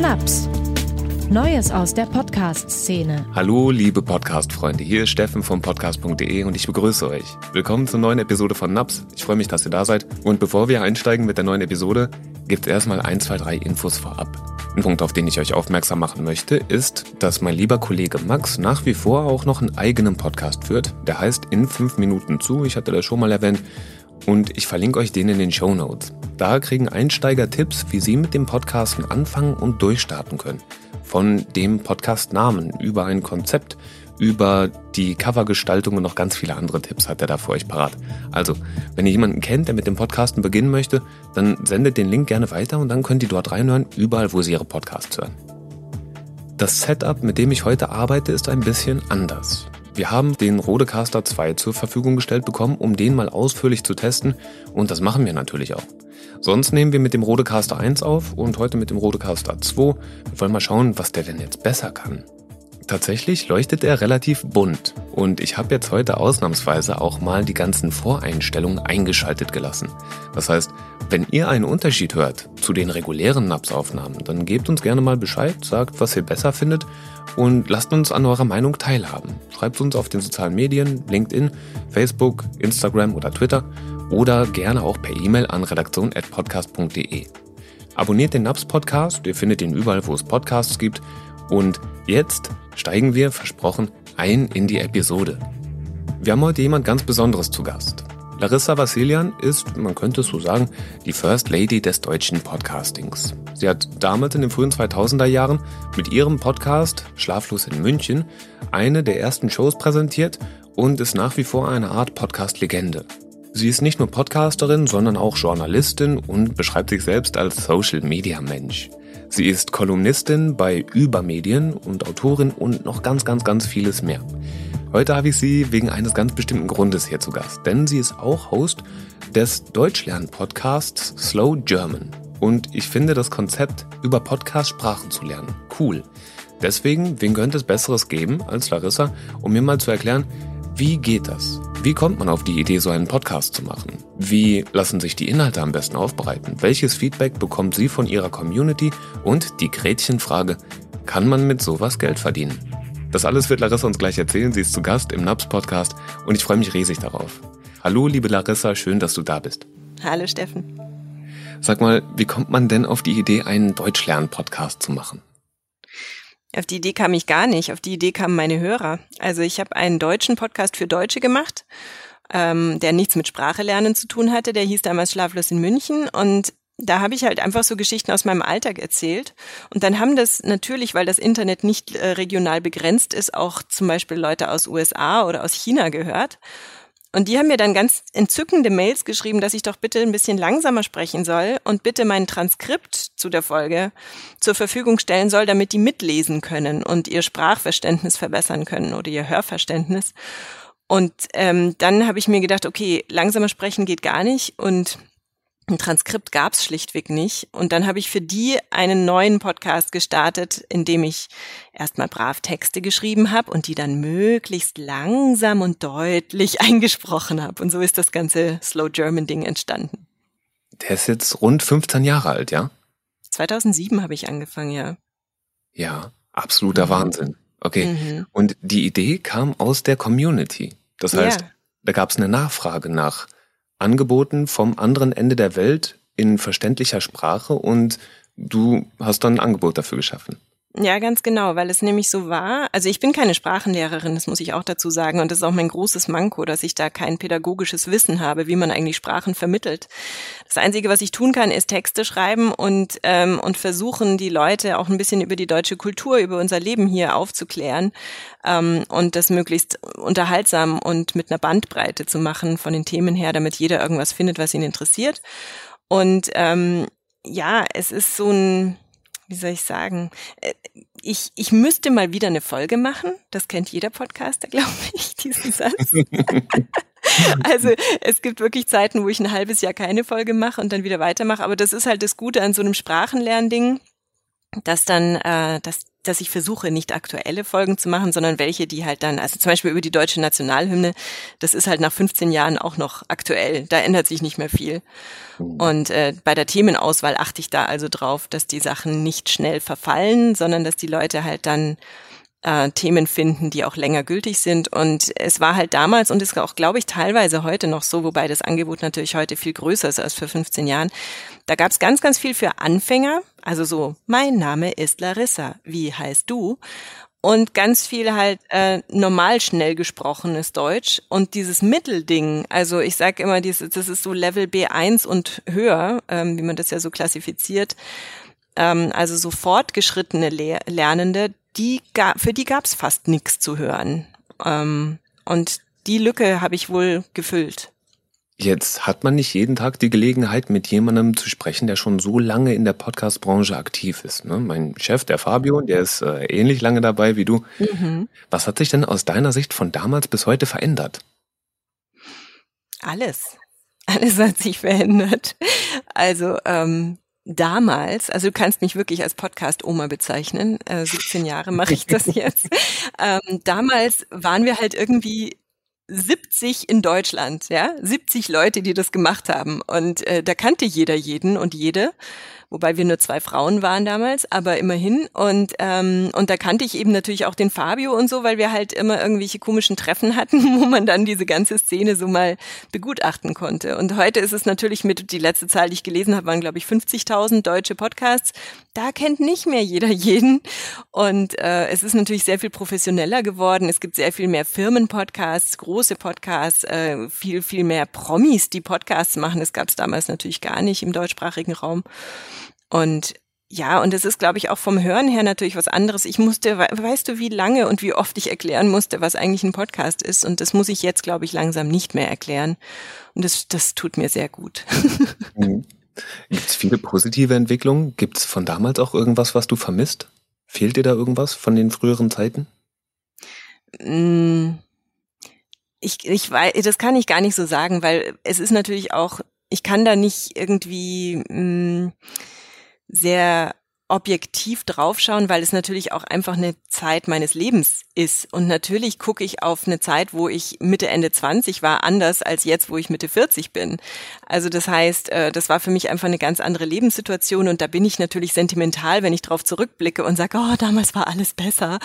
Naps. Neues aus der Podcast-Szene. Hallo, liebe Podcast-Freunde. Hier ist Steffen vom podcast.de und ich begrüße euch. Willkommen zur neuen Episode von Naps. Ich freue mich, dass ihr da seid. Und bevor wir einsteigen mit der neuen Episode, gibt es erstmal ein, zwei, drei Infos vorab. Ein Punkt, auf den ich euch aufmerksam machen möchte, ist, dass mein lieber Kollege Max nach wie vor auch noch einen eigenen Podcast führt. Der heißt In 5 Minuten zu. Ich hatte das schon mal erwähnt und ich verlinke euch den in den Show Notes. Da kriegen Einsteiger Tipps, wie sie mit dem Podcasten anfangen und durchstarten können. Von dem Podcast-Namen über ein Konzept, über die Covergestaltung und noch ganz viele andere Tipps hat er da für euch parat. Also, wenn ihr jemanden kennt, der mit dem Podcasten beginnen möchte, dann sendet den Link gerne weiter und dann könnt ihr dort reinhören, überall, wo sie ihre Podcasts hören. Das Setup, mit dem ich heute arbeite, ist ein bisschen anders. Wir haben den Rodecaster 2 zur Verfügung gestellt bekommen, um den mal ausführlich zu testen und das machen wir natürlich auch. Sonst nehmen wir mit dem Rodecaster 1 auf und heute mit dem Rodecaster 2. Wir wollen mal schauen, was der denn jetzt besser kann. Tatsächlich leuchtet er relativ bunt und ich habe jetzt heute ausnahmsweise auch mal die ganzen Voreinstellungen eingeschaltet gelassen. Das heißt, wenn ihr einen Unterschied hört zu den regulären Naps-Aufnahmen, dann gebt uns gerne mal Bescheid, sagt, was ihr besser findet und lasst uns an eurer Meinung teilhaben. Schreibt uns auf den sozialen Medien, LinkedIn, Facebook, Instagram oder Twitter oder gerne auch per E-Mail an redaktion.podcast.de. Abonniert den Naps Podcast, ihr findet ihn überall, wo es Podcasts gibt. Und jetzt steigen wir, versprochen, ein in die Episode. Wir haben heute jemand ganz Besonderes zu Gast. Larissa Vassilian ist, man könnte es so sagen, die First Lady des deutschen Podcastings. Sie hat damals in den frühen 2000er Jahren mit ihrem Podcast Schlaflos in München eine der ersten Shows präsentiert und ist nach wie vor eine Art Podcast-Legende. Sie ist nicht nur Podcasterin, sondern auch Journalistin und beschreibt sich selbst als Social-Media-Mensch. Sie ist Kolumnistin bei Übermedien und Autorin und noch ganz, ganz, ganz vieles mehr. Heute habe ich sie wegen eines ganz bestimmten Grundes hier zu Gast, denn sie ist auch Host des Deutschlern-Podcasts Slow German. Und ich finde das Konzept, über Podcast Sprachen zu lernen, cool. Deswegen, wen könnte es Besseres geben als Larissa, um mir mal zu erklären, wie geht das? Wie kommt man auf die Idee, so einen Podcast zu machen? Wie lassen sich die Inhalte am besten aufbereiten? Welches Feedback bekommt sie von ihrer Community? Und die Gretchenfrage, kann man mit sowas Geld verdienen? Das alles wird Larissa uns gleich erzählen. Sie ist zu Gast im NAPS Podcast und ich freue mich riesig darauf. Hallo, liebe Larissa, schön, dass du da bist. Hallo, Steffen. Sag mal, wie kommt man denn auf die Idee, einen Deutschlern-Podcast zu machen? Auf die Idee kam ich gar nicht. Auf die Idee kamen meine Hörer. Also ich habe einen deutschen Podcast für Deutsche gemacht, ähm, der nichts mit Sprache lernen zu tun hatte. Der hieß damals Schlaflos in München und da habe ich halt einfach so Geschichten aus meinem Alltag erzählt. Und dann haben das natürlich, weil das Internet nicht äh, regional begrenzt ist, auch zum Beispiel Leute aus USA oder aus China gehört. Und die haben mir dann ganz entzückende Mails geschrieben, dass ich doch bitte ein bisschen langsamer sprechen soll und bitte mein Transkript zu der Folge zur Verfügung stellen soll, damit die mitlesen können und ihr Sprachverständnis verbessern können oder ihr Hörverständnis. Und ähm, dann habe ich mir gedacht, okay, langsamer sprechen geht gar nicht und ein Transkript gab es schlichtweg nicht. Und dann habe ich für die einen neuen Podcast gestartet, in dem ich erstmal brav Texte geschrieben habe und die dann möglichst langsam und deutlich eingesprochen habe. Und so ist das ganze Slow German Ding entstanden. Der ist jetzt rund 15 Jahre alt, ja? 2007 habe ich angefangen, ja. Ja, absoluter mhm. Wahnsinn. Okay. Mhm. Und die Idee kam aus der Community. Das heißt, ja. da gab es eine Nachfrage nach angeboten vom anderen Ende der Welt in verständlicher Sprache und du hast dann ein Angebot dafür geschaffen. Ja, ganz genau, weil es nämlich so war. Also ich bin keine Sprachenlehrerin, das muss ich auch dazu sagen. Und das ist auch mein großes Manko, dass ich da kein pädagogisches Wissen habe, wie man eigentlich Sprachen vermittelt. Das Einzige, was ich tun kann, ist Texte schreiben und, ähm, und versuchen, die Leute auch ein bisschen über die deutsche Kultur, über unser Leben hier aufzuklären ähm, und das möglichst unterhaltsam und mit einer Bandbreite zu machen von den Themen her, damit jeder irgendwas findet, was ihn interessiert. Und ähm, ja, es ist so ein wie soll ich sagen, äh, ich, ich müsste mal wieder eine Folge machen. Das kennt jeder Podcaster, glaube ich, diesen Satz. also es gibt wirklich Zeiten, wo ich ein halbes Jahr keine Folge mache und dann wieder weitermache. Aber das ist halt das Gute an so einem Sprachenlernding, dass dann, äh, dass dass ich versuche, nicht aktuelle Folgen zu machen, sondern welche, die halt dann, also zum Beispiel über die deutsche Nationalhymne, das ist halt nach 15 Jahren auch noch aktuell. Da ändert sich nicht mehr viel. Mhm. Und äh, bei der Themenauswahl achte ich da also drauf, dass die Sachen nicht schnell verfallen, sondern dass die Leute halt dann äh, Themen finden, die auch länger gültig sind. Und es war halt damals und ist auch, glaube ich, teilweise heute noch so, wobei das Angebot natürlich heute viel größer ist als für 15 Jahren. Da gab es ganz, ganz viel für Anfänger. Also so, mein Name ist Larissa, wie heißt du? Und ganz viel halt äh, normal schnell gesprochenes Deutsch. Und dieses Mittelding, also ich sage immer, dieses, das ist so Level B1 und höher, ähm, wie man das ja so klassifiziert. Ähm, also so fortgeschrittene Le Lernende, die für die gab es fast nichts zu hören. Ähm, und die Lücke habe ich wohl gefüllt. Jetzt hat man nicht jeden Tag die Gelegenheit, mit jemandem zu sprechen, der schon so lange in der Podcast-Branche aktiv ist. Ne? Mein Chef, der Fabio, der ist äh, ähnlich lange dabei wie du. Mhm. Was hat sich denn aus deiner Sicht von damals bis heute verändert? Alles. Alles hat sich verändert. Also ähm, damals, also du kannst mich wirklich als Podcast-Oma bezeichnen, äh, 17 Jahre mache ich das jetzt. Ähm, damals waren wir halt irgendwie 70 in Deutschland, ja, 70 Leute, die das gemacht haben. Und äh, da kannte jeder jeden und jede wobei wir nur zwei Frauen waren damals, aber immerhin. Und, ähm, und da kannte ich eben natürlich auch den Fabio und so, weil wir halt immer irgendwelche komischen Treffen hatten, wo man dann diese ganze Szene so mal begutachten konnte. Und heute ist es natürlich mit, die letzte Zahl, die ich gelesen habe, waren glaube ich 50.000 deutsche Podcasts. Da kennt nicht mehr jeder jeden. Und äh, es ist natürlich sehr viel professioneller geworden. Es gibt sehr viel mehr Firmenpodcasts, große Podcasts, äh, viel, viel mehr Promis, die Podcasts machen. Das gab es damals natürlich gar nicht im deutschsprachigen Raum. Und ja, und es ist, glaube ich, auch vom Hören her natürlich was anderes. Ich musste, weißt du, wie lange und wie oft ich erklären musste, was eigentlich ein Podcast ist. Und das muss ich jetzt, glaube ich, langsam nicht mehr erklären. Und das, das tut mir sehr gut. Mhm. Gibt es viele positive Entwicklungen? Gibt es von damals auch irgendwas, was du vermisst? Fehlt dir da irgendwas von den früheren Zeiten? Mm, ich, ich weiß, das kann ich gar nicht so sagen, weil es ist natürlich auch, ich kann da nicht irgendwie. Mh, mm, sehr objektiv draufschauen, weil es natürlich auch einfach eine Zeit meines Lebens ist. Und natürlich gucke ich auf eine Zeit, wo ich Mitte, Ende 20 war, anders als jetzt, wo ich Mitte 40 bin. Also das heißt, äh, das war für mich einfach eine ganz andere Lebenssituation und da bin ich natürlich sentimental, wenn ich drauf zurückblicke und sage, oh, damals war alles besser,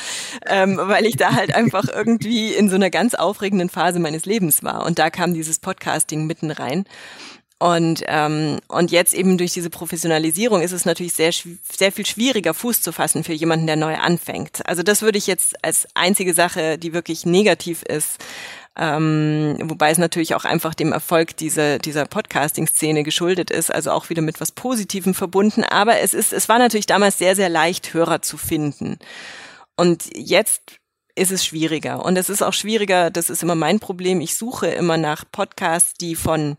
ähm, weil ich da halt einfach irgendwie in so einer ganz aufregenden Phase meines Lebens war. Und da kam dieses Podcasting mitten rein. Und, ähm, und jetzt eben durch diese Professionalisierung ist es natürlich sehr, sehr viel schwieriger, Fuß zu fassen für jemanden, der neu anfängt. Also das würde ich jetzt als einzige Sache, die wirklich negativ ist, ähm, wobei es natürlich auch einfach dem Erfolg dieser, dieser Podcasting-Szene geschuldet ist, also auch wieder mit was Positivem verbunden. Aber es ist, es war natürlich damals sehr, sehr leicht, Hörer zu finden. Und jetzt ist es schwieriger. Und es ist auch schwieriger, das ist immer mein Problem. Ich suche immer nach Podcasts, die von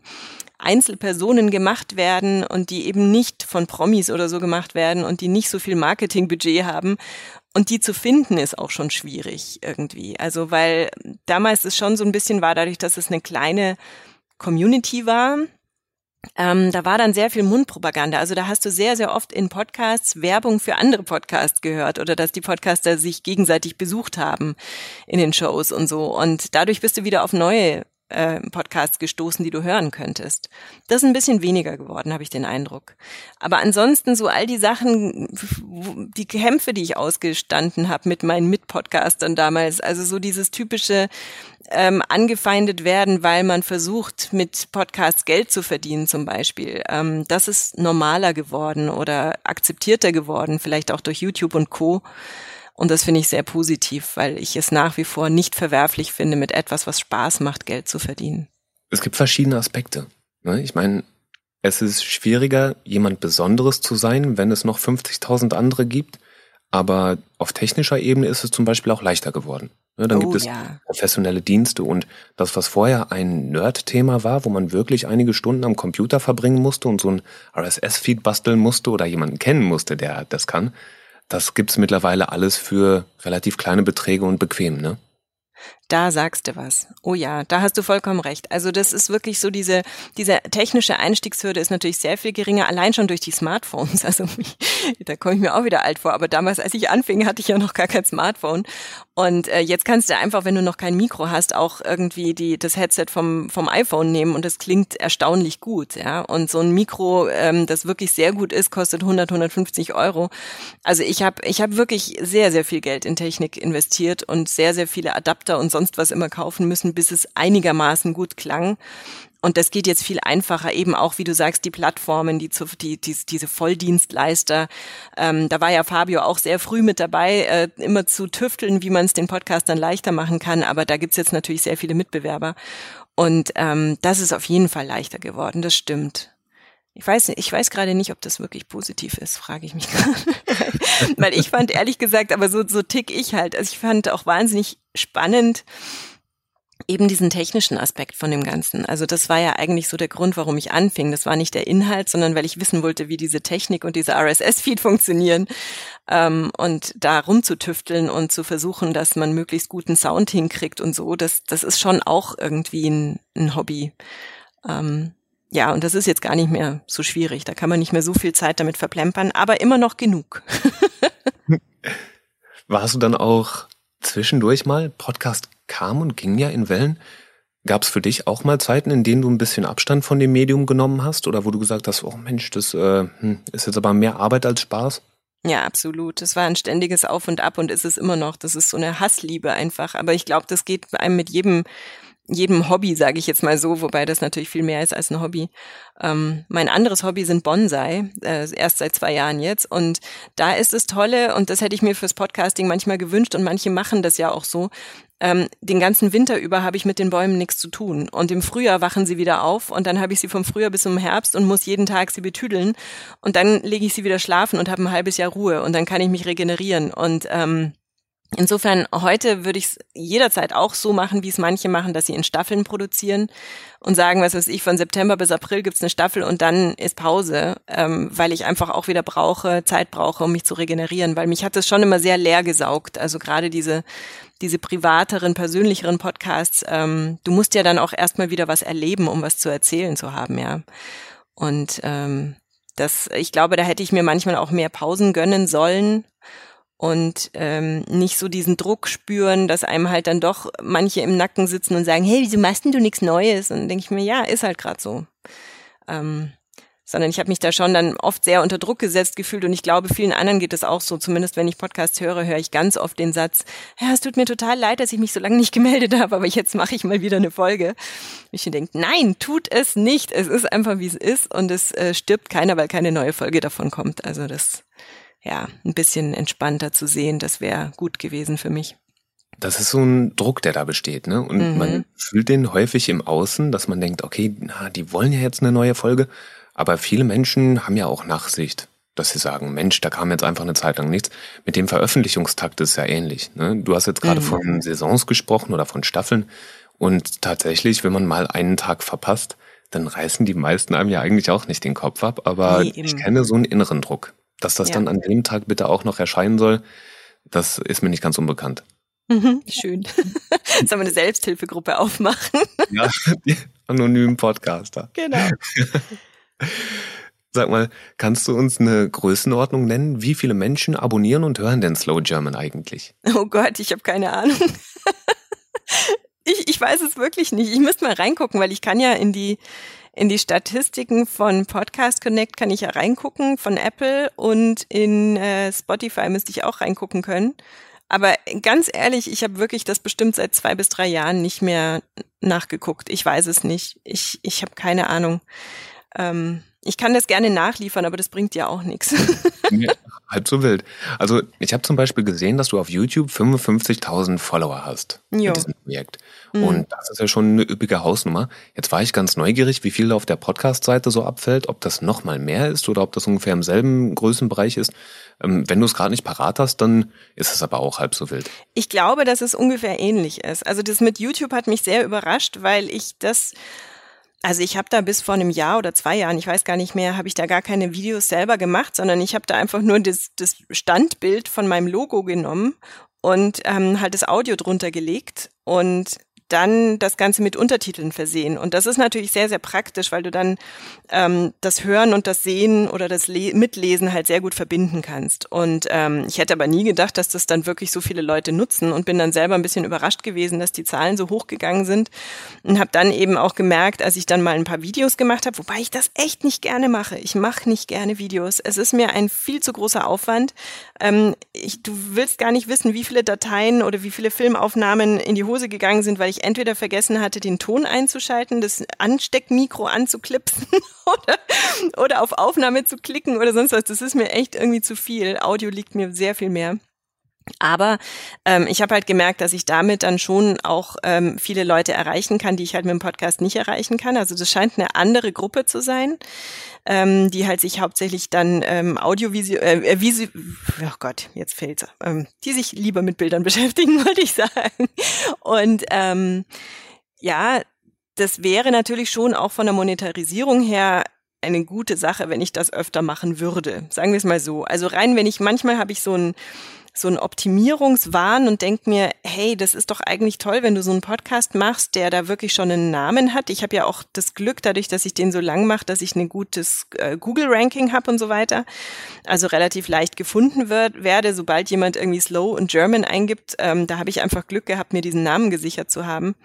Einzelpersonen gemacht werden und die eben nicht von Promis oder so gemacht werden und die nicht so viel Marketingbudget haben. Und die zu finden ist auch schon schwierig irgendwie. Also weil damals es schon so ein bisschen war, dadurch, dass es eine kleine Community war, ähm, da war dann sehr viel Mundpropaganda. Also da hast du sehr, sehr oft in Podcasts Werbung für andere Podcasts gehört oder dass die Podcaster sich gegenseitig besucht haben in den Shows und so. Und dadurch bist du wieder auf neue äh, Podcasts gestoßen, die du hören könntest. Das ist ein bisschen weniger geworden, habe ich den Eindruck. Aber ansonsten so all die Sachen, die Kämpfe, die ich ausgestanden habe mit meinen Mitpodcastern damals, also so dieses typische ähm, angefeindet werden, weil man versucht, mit Podcasts Geld zu verdienen zum Beispiel. Ähm, das ist normaler geworden oder akzeptierter geworden, vielleicht auch durch YouTube und Co. Und das finde ich sehr positiv, weil ich es nach wie vor nicht verwerflich finde, mit etwas, was Spaß macht, Geld zu verdienen. Es gibt verschiedene Aspekte. Ne? Ich meine, es ist schwieriger, jemand Besonderes zu sein, wenn es noch 50.000 andere gibt. Aber auf technischer Ebene ist es zum Beispiel auch leichter geworden. Ne? Dann oh, gibt es ja. professionelle Dienste und das, was vorher ein Nerd-Thema war, wo man wirklich einige Stunden am Computer verbringen musste und so ein RSS-Feed basteln musste oder jemanden kennen musste, der das kann, das gibt's mittlerweile alles für relativ kleine Beträge und bequem, ne? Da sagst du was. Oh ja, da hast du vollkommen recht. Also das ist wirklich so diese, diese technische Einstiegshürde ist natürlich sehr viel geringer, allein schon durch die Smartphones. Also da komme ich mir auch wieder alt vor. Aber damals, als ich anfing, hatte ich ja noch gar kein Smartphone. Und äh, jetzt kannst du einfach, wenn du noch kein Mikro hast, auch irgendwie die, das Headset vom, vom iPhone nehmen und das klingt erstaunlich gut. Ja? Und so ein Mikro, ähm, das wirklich sehr gut ist, kostet 100, 150 Euro. Also ich habe ich hab wirklich sehr, sehr viel Geld in Technik investiert und sehr, sehr viele Adapter und sonst was immer kaufen müssen, bis es einigermaßen gut klang. Und das geht jetzt viel einfacher, eben auch, wie du sagst, die Plattformen, die, zu, die, die diese Volldienstleister. Ähm, da war ja Fabio auch sehr früh mit dabei, äh, immer zu tüfteln, wie man es den Podcastern leichter machen kann. Aber da gibt's jetzt natürlich sehr viele Mitbewerber. Und ähm, das ist auf jeden Fall leichter geworden, das stimmt. Ich weiß, ich weiß gerade nicht, ob das wirklich positiv ist, frage ich mich gerade. Weil ich fand ehrlich gesagt, aber so, so tick ich halt. Also ich fand auch wahnsinnig spannend, eben diesen technischen Aspekt von dem Ganzen. Also das war ja eigentlich so der Grund, warum ich anfing. Das war nicht der Inhalt, sondern weil ich wissen wollte, wie diese Technik und diese RSS-Feed funktionieren ähm, und da rumzutüfteln und zu versuchen, dass man möglichst guten Sound hinkriegt und so. Das, das ist schon auch irgendwie ein, ein Hobby. Ähm, ja, und das ist jetzt gar nicht mehr so schwierig. Da kann man nicht mehr so viel Zeit damit verplempern, aber immer noch genug. Warst du dann auch zwischendurch mal? Podcast kam und ging ja in Wellen. Gab es für dich auch mal Zeiten, in denen du ein bisschen Abstand von dem Medium genommen hast oder wo du gesagt hast, oh Mensch, das äh, hm, ist jetzt aber mehr Arbeit als Spaß? Ja, absolut. Es war ein ständiges Auf und Ab und ist es immer noch. Das ist so eine Hassliebe einfach. Aber ich glaube, das geht einem mit jedem jedem Hobby, sage ich jetzt mal so, wobei das natürlich viel mehr ist als ein Hobby. Ähm, mein anderes Hobby sind Bonsai, äh, erst seit zwei Jahren jetzt. Und da ist es Tolle, und das hätte ich mir fürs Podcasting manchmal gewünscht, und manche machen das ja auch so. Ähm, den ganzen Winter über habe ich mit den Bäumen nichts zu tun. Und im Frühjahr wachen sie wieder auf und dann habe ich sie vom Frühjahr bis zum Herbst und muss jeden Tag sie betüdeln. Und dann lege ich sie wieder schlafen und habe ein halbes Jahr Ruhe und dann kann ich mich regenerieren. Und ähm, Insofern heute würde ich es jederzeit auch so machen, wie es manche machen, dass sie in Staffeln produzieren und sagen, was weiß ich, von September bis April gibt's eine Staffel und dann ist Pause, ähm, weil ich einfach auch wieder brauche, Zeit brauche, um mich zu regenerieren, weil mich hat es schon immer sehr leer gesaugt. Also gerade diese diese privateren, persönlicheren Podcasts, ähm, du musst ja dann auch erstmal wieder was erleben, um was zu erzählen zu haben, ja. Und ähm, das, ich glaube, da hätte ich mir manchmal auch mehr Pausen gönnen sollen und ähm, nicht so diesen Druck spüren, dass einem halt dann doch manche im Nacken sitzen und sagen, hey, wieso machst denn du nichts Neues? Und denke ich mir, ja, ist halt gerade so. Ähm, sondern ich habe mich da schon dann oft sehr unter Druck gesetzt gefühlt und ich glaube, vielen anderen geht es auch so. Zumindest wenn ich Podcasts höre, höre ich ganz oft den Satz, ja, es tut mir total leid, dass ich mich so lange nicht gemeldet habe, aber jetzt mache ich mal wieder eine Folge. Ich denke, nein, tut es nicht. Es ist einfach, wie es ist und es äh, stirbt keiner, weil keine neue Folge davon kommt. Also das ja, ein bisschen entspannter zu sehen, das wäre gut gewesen für mich. Das ist so ein Druck, der da besteht, ne? Und mhm. man fühlt den häufig im Außen, dass man denkt, okay, na, die wollen ja jetzt eine neue Folge. Aber viele Menschen haben ja auch Nachsicht, dass sie sagen, Mensch, da kam jetzt einfach eine Zeit lang nichts. Mit dem Veröffentlichungstakt ist es ja ähnlich. Ne? Du hast jetzt gerade mhm. von Saisons gesprochen oder von Staffeln. Und tatsächlich, wenn man mal einen Tag verpasst, dann reißen die meisten einem ja eigentlich auch nicht den Kopf ab. Aber nee, ich kenne so einen inneren Druck. Dass das ja. dann an dem Tag bitte auch noch erscheinen soll, das ist mir nicht ganz unbekannt. Mhm, schön. Sollen wir eine Selbsthilfegruppe aufmachen? ja, die anonymen Podcaster. Genau. Sag mal, kannst du uns eine Größenordnung nennen? Wie viele Menschen abonnieren und hören denn Slow German eigentlich? Oh Gott, ich habe keine Ahnung. ich, ich weiß es wirklich nicht. Ich müsste mal reingucken, weil ich kann ja in die in die Statistiken von Podcast Connect kann ich ja reingucken, von Apple und in äh, Spotify müsste ich auch reingucken können. Aber ganz ehrlich, ich habe wirklich das bestimmt seit zwei bis drei Jahren nicht mehr nachgeguckt. Ich weiß es nicht. Ich, ich habe keine Ahnung. Ähm, ich kann das gerne nachliefern, aber das bringt ja auch nichts. Nee, halb so wild. Also ich habe zum Beispiel gesehen, dass du auf YouTube 55.000 Follower hast jo. in diesem Projekt. Mhm. Und das ist ja schon eine üppige Hausnummer. Jetzt war ich ganz neugierig, wie viel da auf der Podcast-Seite so abfällt, ob das noch mal mehr ist oder ob das ungefähr im selben Größenbereich ist. Ähm, wenn du es gerade nicht parat hast, dann ist es aber auch halb so wild. Ich glaube, dass es ungefähr ähnlich ist. Also das mit YouTube hat mich sehr überrascht, weil ich das also ich habe da bis vor einem Jahr oder zwei Jahren, ich weiß gar nicht mehr, habe ich da gar keine Videos selber gemacht, sondern ich habe da einfach nur das, das Standbild von meinem Logo genommen und ähm, halt das Audio drunter gelegt und dann das Ganze mit Untertiteln versehen. Und das ist natürlich sehr, sehr praktisch, weil du dann ähm, das Hören und das Sehen oder das Le Mitlesen halt sehr gut verbinden kannst. Und ähm, ich hätte aber nie gedacht, dass das dann wirklich so viele Leute nutzen und bin dann selber ein bisschen überrascht gewesen, dass die Zahlen so hochgegangen sind und habe dann eben auch gemerkt, als ich dann mal ein paar Videos gemacht habe, wobei ich das echt nicht gerne mache. Ich mache nicht gerne Videos. Es ist mir ein viel zu großer Aufwand. Ähm, ich, du willst gar nicht wissen, wie viele Dateien oder wie viele Filmaufnahmen in die Hose gegangen sind, weil ich entweder vergessen hatte, den Ton einzuschalten, das Ansteckmikro anzuklipsen oder, oder auf Aufnahme zu klicken oder sonst was. Das ist mir echt irgendwie zu viel. Audio liegt mir sehr viel mehr. Aber ähm, ich habe halt gemerkt, dass ich damit dann schon auch ähm, viele Leute erreichen kann, die ich halt mit dem Podcast nicht erreichen kann. Also das scheint eine andere Gruppe zu sein, ähm, die halt sich hauptsächlich dann ähm, audiovisuell, äh, äh, visu oh Gott, jetzt fällt's, ähm, die sich lieber mit Bildern beschäftigen, wollte ich sagen. Und ähm, ja, das wäre natürlich schon auch von der Monetarisierung her eine gute Sache, wenn ich das öfter machen würde. Sagen wir es mal so. Also rein, wenn ich manchmal habe ich so ein so einen Optimierungswahn und denke mir, hey, das ist doch eigentlich toll, wenn du so einen Podcast machst, der da wirklich schon einen Namen hat. Ich habe ja auch das Glück, dadurch, dass ich den so lang mache, dass ich ein gutes äh, Google-Ranking habe und so weiter. Also relativ leicht gefunden wird, werde, sobald jemand irgendwie Slow und German eingibt. Ähm, da habe ich einfach Glück gehabt, mir diesen Namen gesichert zu haben.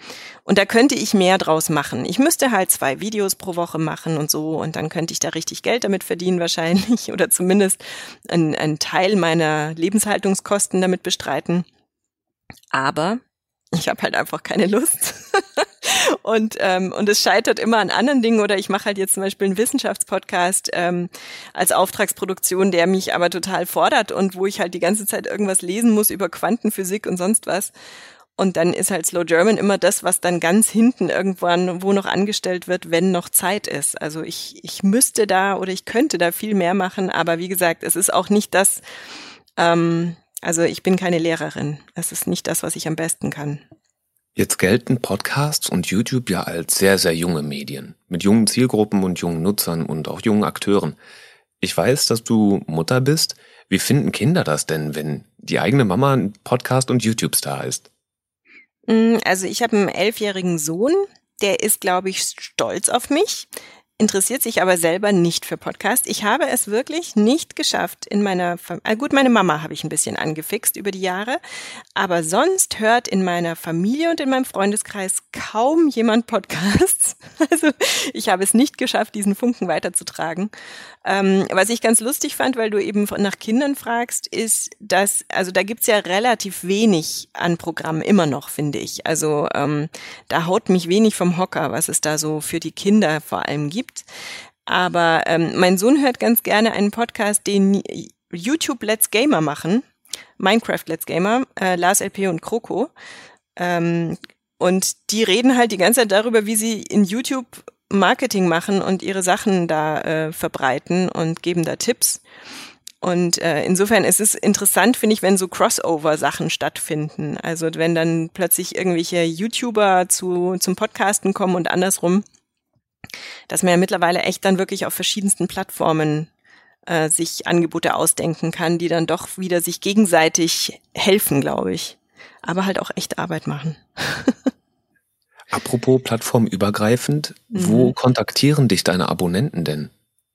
Und da könnte ich mehr draus machen. Ich müsste halt zwei Videos pro Woche machen und so und dann könnte ich da richtig Geld damit verdienen wahrscheinlich oder zumindest einen Teil meiner Lebenshaltungs Betriebskosten damit bestreiten. Aber ich habe halt einfach keine Lust. und, ähm, und es scheitert immer an anderen Dingen oder ich mache halt jetzt zum Beispiel einen Wissenschaftspodcast ähm, als Auftragsproduktion, der mich aber total fordert und wo ich halt die ganze Zeit irgendwas lesen muss über Quantenphysik und sonst was. Und dann ist halt Slow German immer das, was dann ganz hinten irgendwann wo noch angestellt wird, wenn noch Zeit ist. Also ich, ich müsste da oder ich könnte da viel mehr machen, aber wie gesagt, es ist auch nicht das, ähm, also ich bin keine Lehrerin. Das ist nicht das, was ich am besten kann. Jetzt gelten Podcasts und YouTube ja als sehr, sehr junge Medien. Mit jungen Zielgruppen und jungen Nutzern und auch jungen Akteuren. Ich weiß, dass du Mutter bist. Wie finden Kinder das denn, wenn die eigene Mama ein Podcast und YouTube-Star ist? Mm, also ich habe einen elfjährigen Sohn, der ist, glaube ich, stolz auf mich interessiert sich aber selber nicht für Podcast. Ich habe es wirklich nicht geschafft in meiner, Fam äh gut, meine Mama habe ich ein bisschen angefixt über die Jahre, aber sonst hört in meiner Familie und in meinem Freundeskreis kaum jemand Podcasts. Also ich habe es nicht geschafft, diesen Funken weiterzutragen. Ähm, was ich ganz lustig fand, weil du eben nach Kindern fragst, ist, dass, also da gibt's ja relativ wenig an Programmen immer noch, finde ich. Also ähm, da haut mich wenig vom Hocker, was es da so für die Kinder vor allem gibt. Aber ähm, mein Sohn hört ganz gerne einen Podcast, den YouTube Let's Gamer machen. Minecraft Let's Gamer, äh, Lars LP und Kroko. Ähm, und die reden halt die ganze Zeit darüber, wie sie in YouTube Marketing machen und ihre Sachen da äh, verbreiten und geben da Tipps. Und äh, insofern ist es interessant, finde ich, wenn so Crossover-Sachen stattfinden. Also wenn dann plötzlich irgendwelche YouTuber zu, zum Podcasten kommen und andersrum, dass man ja mittlerweile echt dann wirklich auf verschiedensten Plattformen äh, sich Angebote ausdenken kann, die dann doch wieder sich gegenseitig helfen, glaube ich. Aber halt auch echte Arbeit machen. Apropos plattformübergreifend, mhm. wo kontaktieren dich deine Abonnenten denn?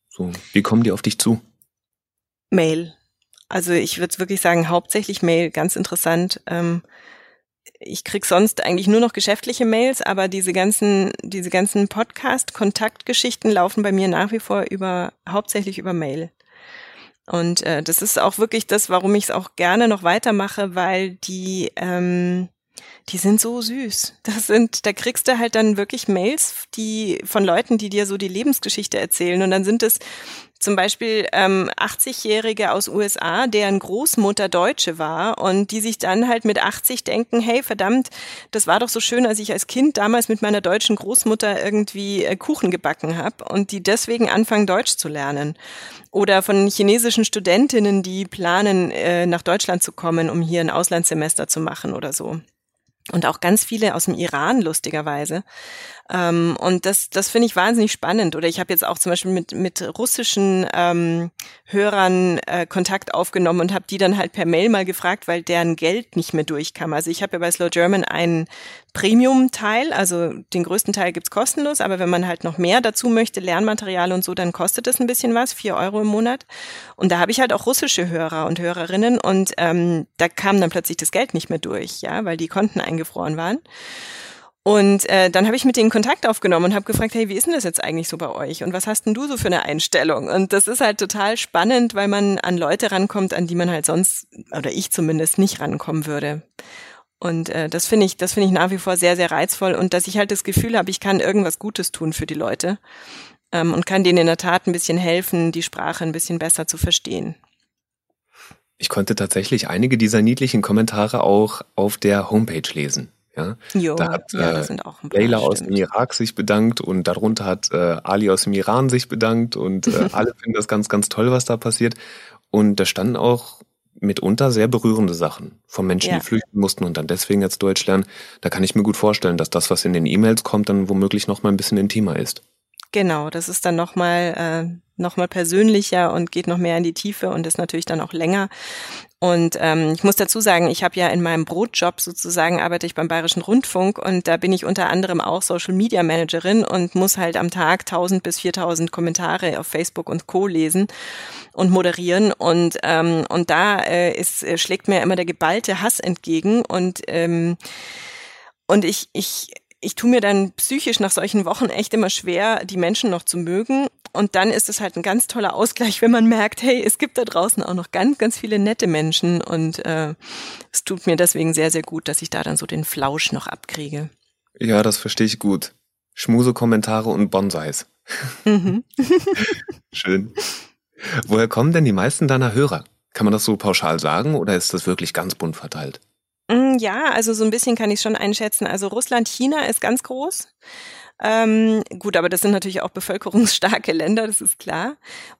So, wie kommen die auf dich zu? Mail. Also ich würde wirklich sagen, hauptsächlich Mail, ganz interessant. Ähm, ich krieg sonst eigentlich nur noch geschäftliche Mails, aber diese ganzen, diese ganzen Podcast-Kontaktgeschichten laufen bei mir nach wie vor über, hauptsächlich über Mail. Und äh, das ist auch wirklich das, warum ich es auch gerne noch weitermache, weil die ähm, die sind so süß. Das sind, da kriegst du halt dann wirklich Mails, die von Leuten, die dir so die Lebensgeschichte erzählen. Und dann sind es zum Beispiel ähm, 80-Jährige aus USA, deren Großmutter Deutsche war und die sich dann halt mit 80 denken, hey verdammt, das war doch so schön, als ich als Kind damals mit meiner deutschen Großmutter irgendwie äh, Kuchen gebacken habe und die deswegen anfangen Deutsch zu lernen. Oder von chinesischen Studentinnen, die planen, äh, nach Deutschland zu kommen, um hier ein Auslandssemester zu machen oder so. Und auch ganz viele aus dem Iran lustigerweise. Ähm, und das, das finde ich wahnsinnig spannend. Oder ich habe jetzt auch zum Beispiel mit, mit russischen ähm, Hörern äh, Kontakt aufgenommen und habe die dann halt per Mail mal gefragt, weil deren Geld nicht mehr durchkam. Also ich habe ja bei Slow German einen Premium-Teil, also den größten Teil gibt's kostenlos, aber wenn man halt noch mehr dazu möchte, Lernmaterial und so, dann kostet es ein bisschen was, vier Euro im Monat. Und da habe ich halt auch russische Hörer und Hörerinnen und ähm, da kam dann plötzlich das Geld nicht mehr durch, ja, weil die Konten eingefroren waren. Und äh, dann habe ich mit denen Kontakt aufgenommen und habe gefragt, hey, wie ist denn das jetzt eigentlich so bei euch? Und was hast denn du so für eine Einstellung? Und das ist halt total spannend, weil man an Leute rankommt, an die man halt sonst, oder ich zumindest, nicht rankommen würde. Und äh, das finde ich, das finde ich nach wie vor sehr, sehr reizvoll und dass ich halt das Gefühl habe, ich kann irgendwas Gutes tun für die Leute ähm, und kann denen in der Tat ein bisschen helfen, die Sprache ein bisschen besser zu verstehen. Ich konnte tatsächlich einige dieser niedlichen Kommentare auch auf der Homepage lesen. Ja, jo, da hat ja, äh, Leila aus dem Irak sich bedankt und darunter hat äh, Ali aus dem Iran sich bedankt und äh, alle finden das ganz, ganz toll, was da passiert. Und da standen auch mitunter sehr berührende Sachen von Menschen, ja. die flüchten mussten und dann deswegen jetzt Deutsch lernen. Da kann ich mir gut vorstellen, dass das, was in den E-Mails kommt, dann womöglich noch mal ein bisschen intimer ist. Genau, das ist dann noch mal äh, noch persönlicher und geht noch mehr in die Tiefe und ist natürlich dann auch länger. Und ähm, ich muss dazu sagen, ich habe ja in meinem Brotjob sozusagen arbeite ich beim Bayerischen Rundfunk und da bin ich unter anderem auch Social Media Managerin und muss halt am Tag 1000 bis 4000 Kommentare auf Facebook und Co lesen und moderieren und ähm, und da äh, ist, äh, schlägt mir immer der geballte Hass entgegen und ähm, und ich ich ich tue mir dann psychisch nach solchen Wochen echt immer schwer, die Menschen noch zu mögen. Und dann ist es halt ein ganz toller Ausgleich, wenn man merkt, hey, es gibt da draußen auch noch ganz, ganz viele nette Menschen. Und äh, es tut mir deswegen sehr, sehr gut, dass ich da dann so den Flausch noch abkriege. Ja, das verstehe ich gut. Schmuse-Kommentare und Bonsais. Mhm. Schön. Woher kommen denn die meisten deiner Hörer? Kann man das so pauschal sagen oder ist das wirklich ganz bunt verteilt? Mm, ja, also so ein bisschen kann ich schon einschätzen. Also Russland, China ist ganz groß. Ähm, gut, aber das sind natürlich auch bevölkerungsstarke Länder, das ist klar.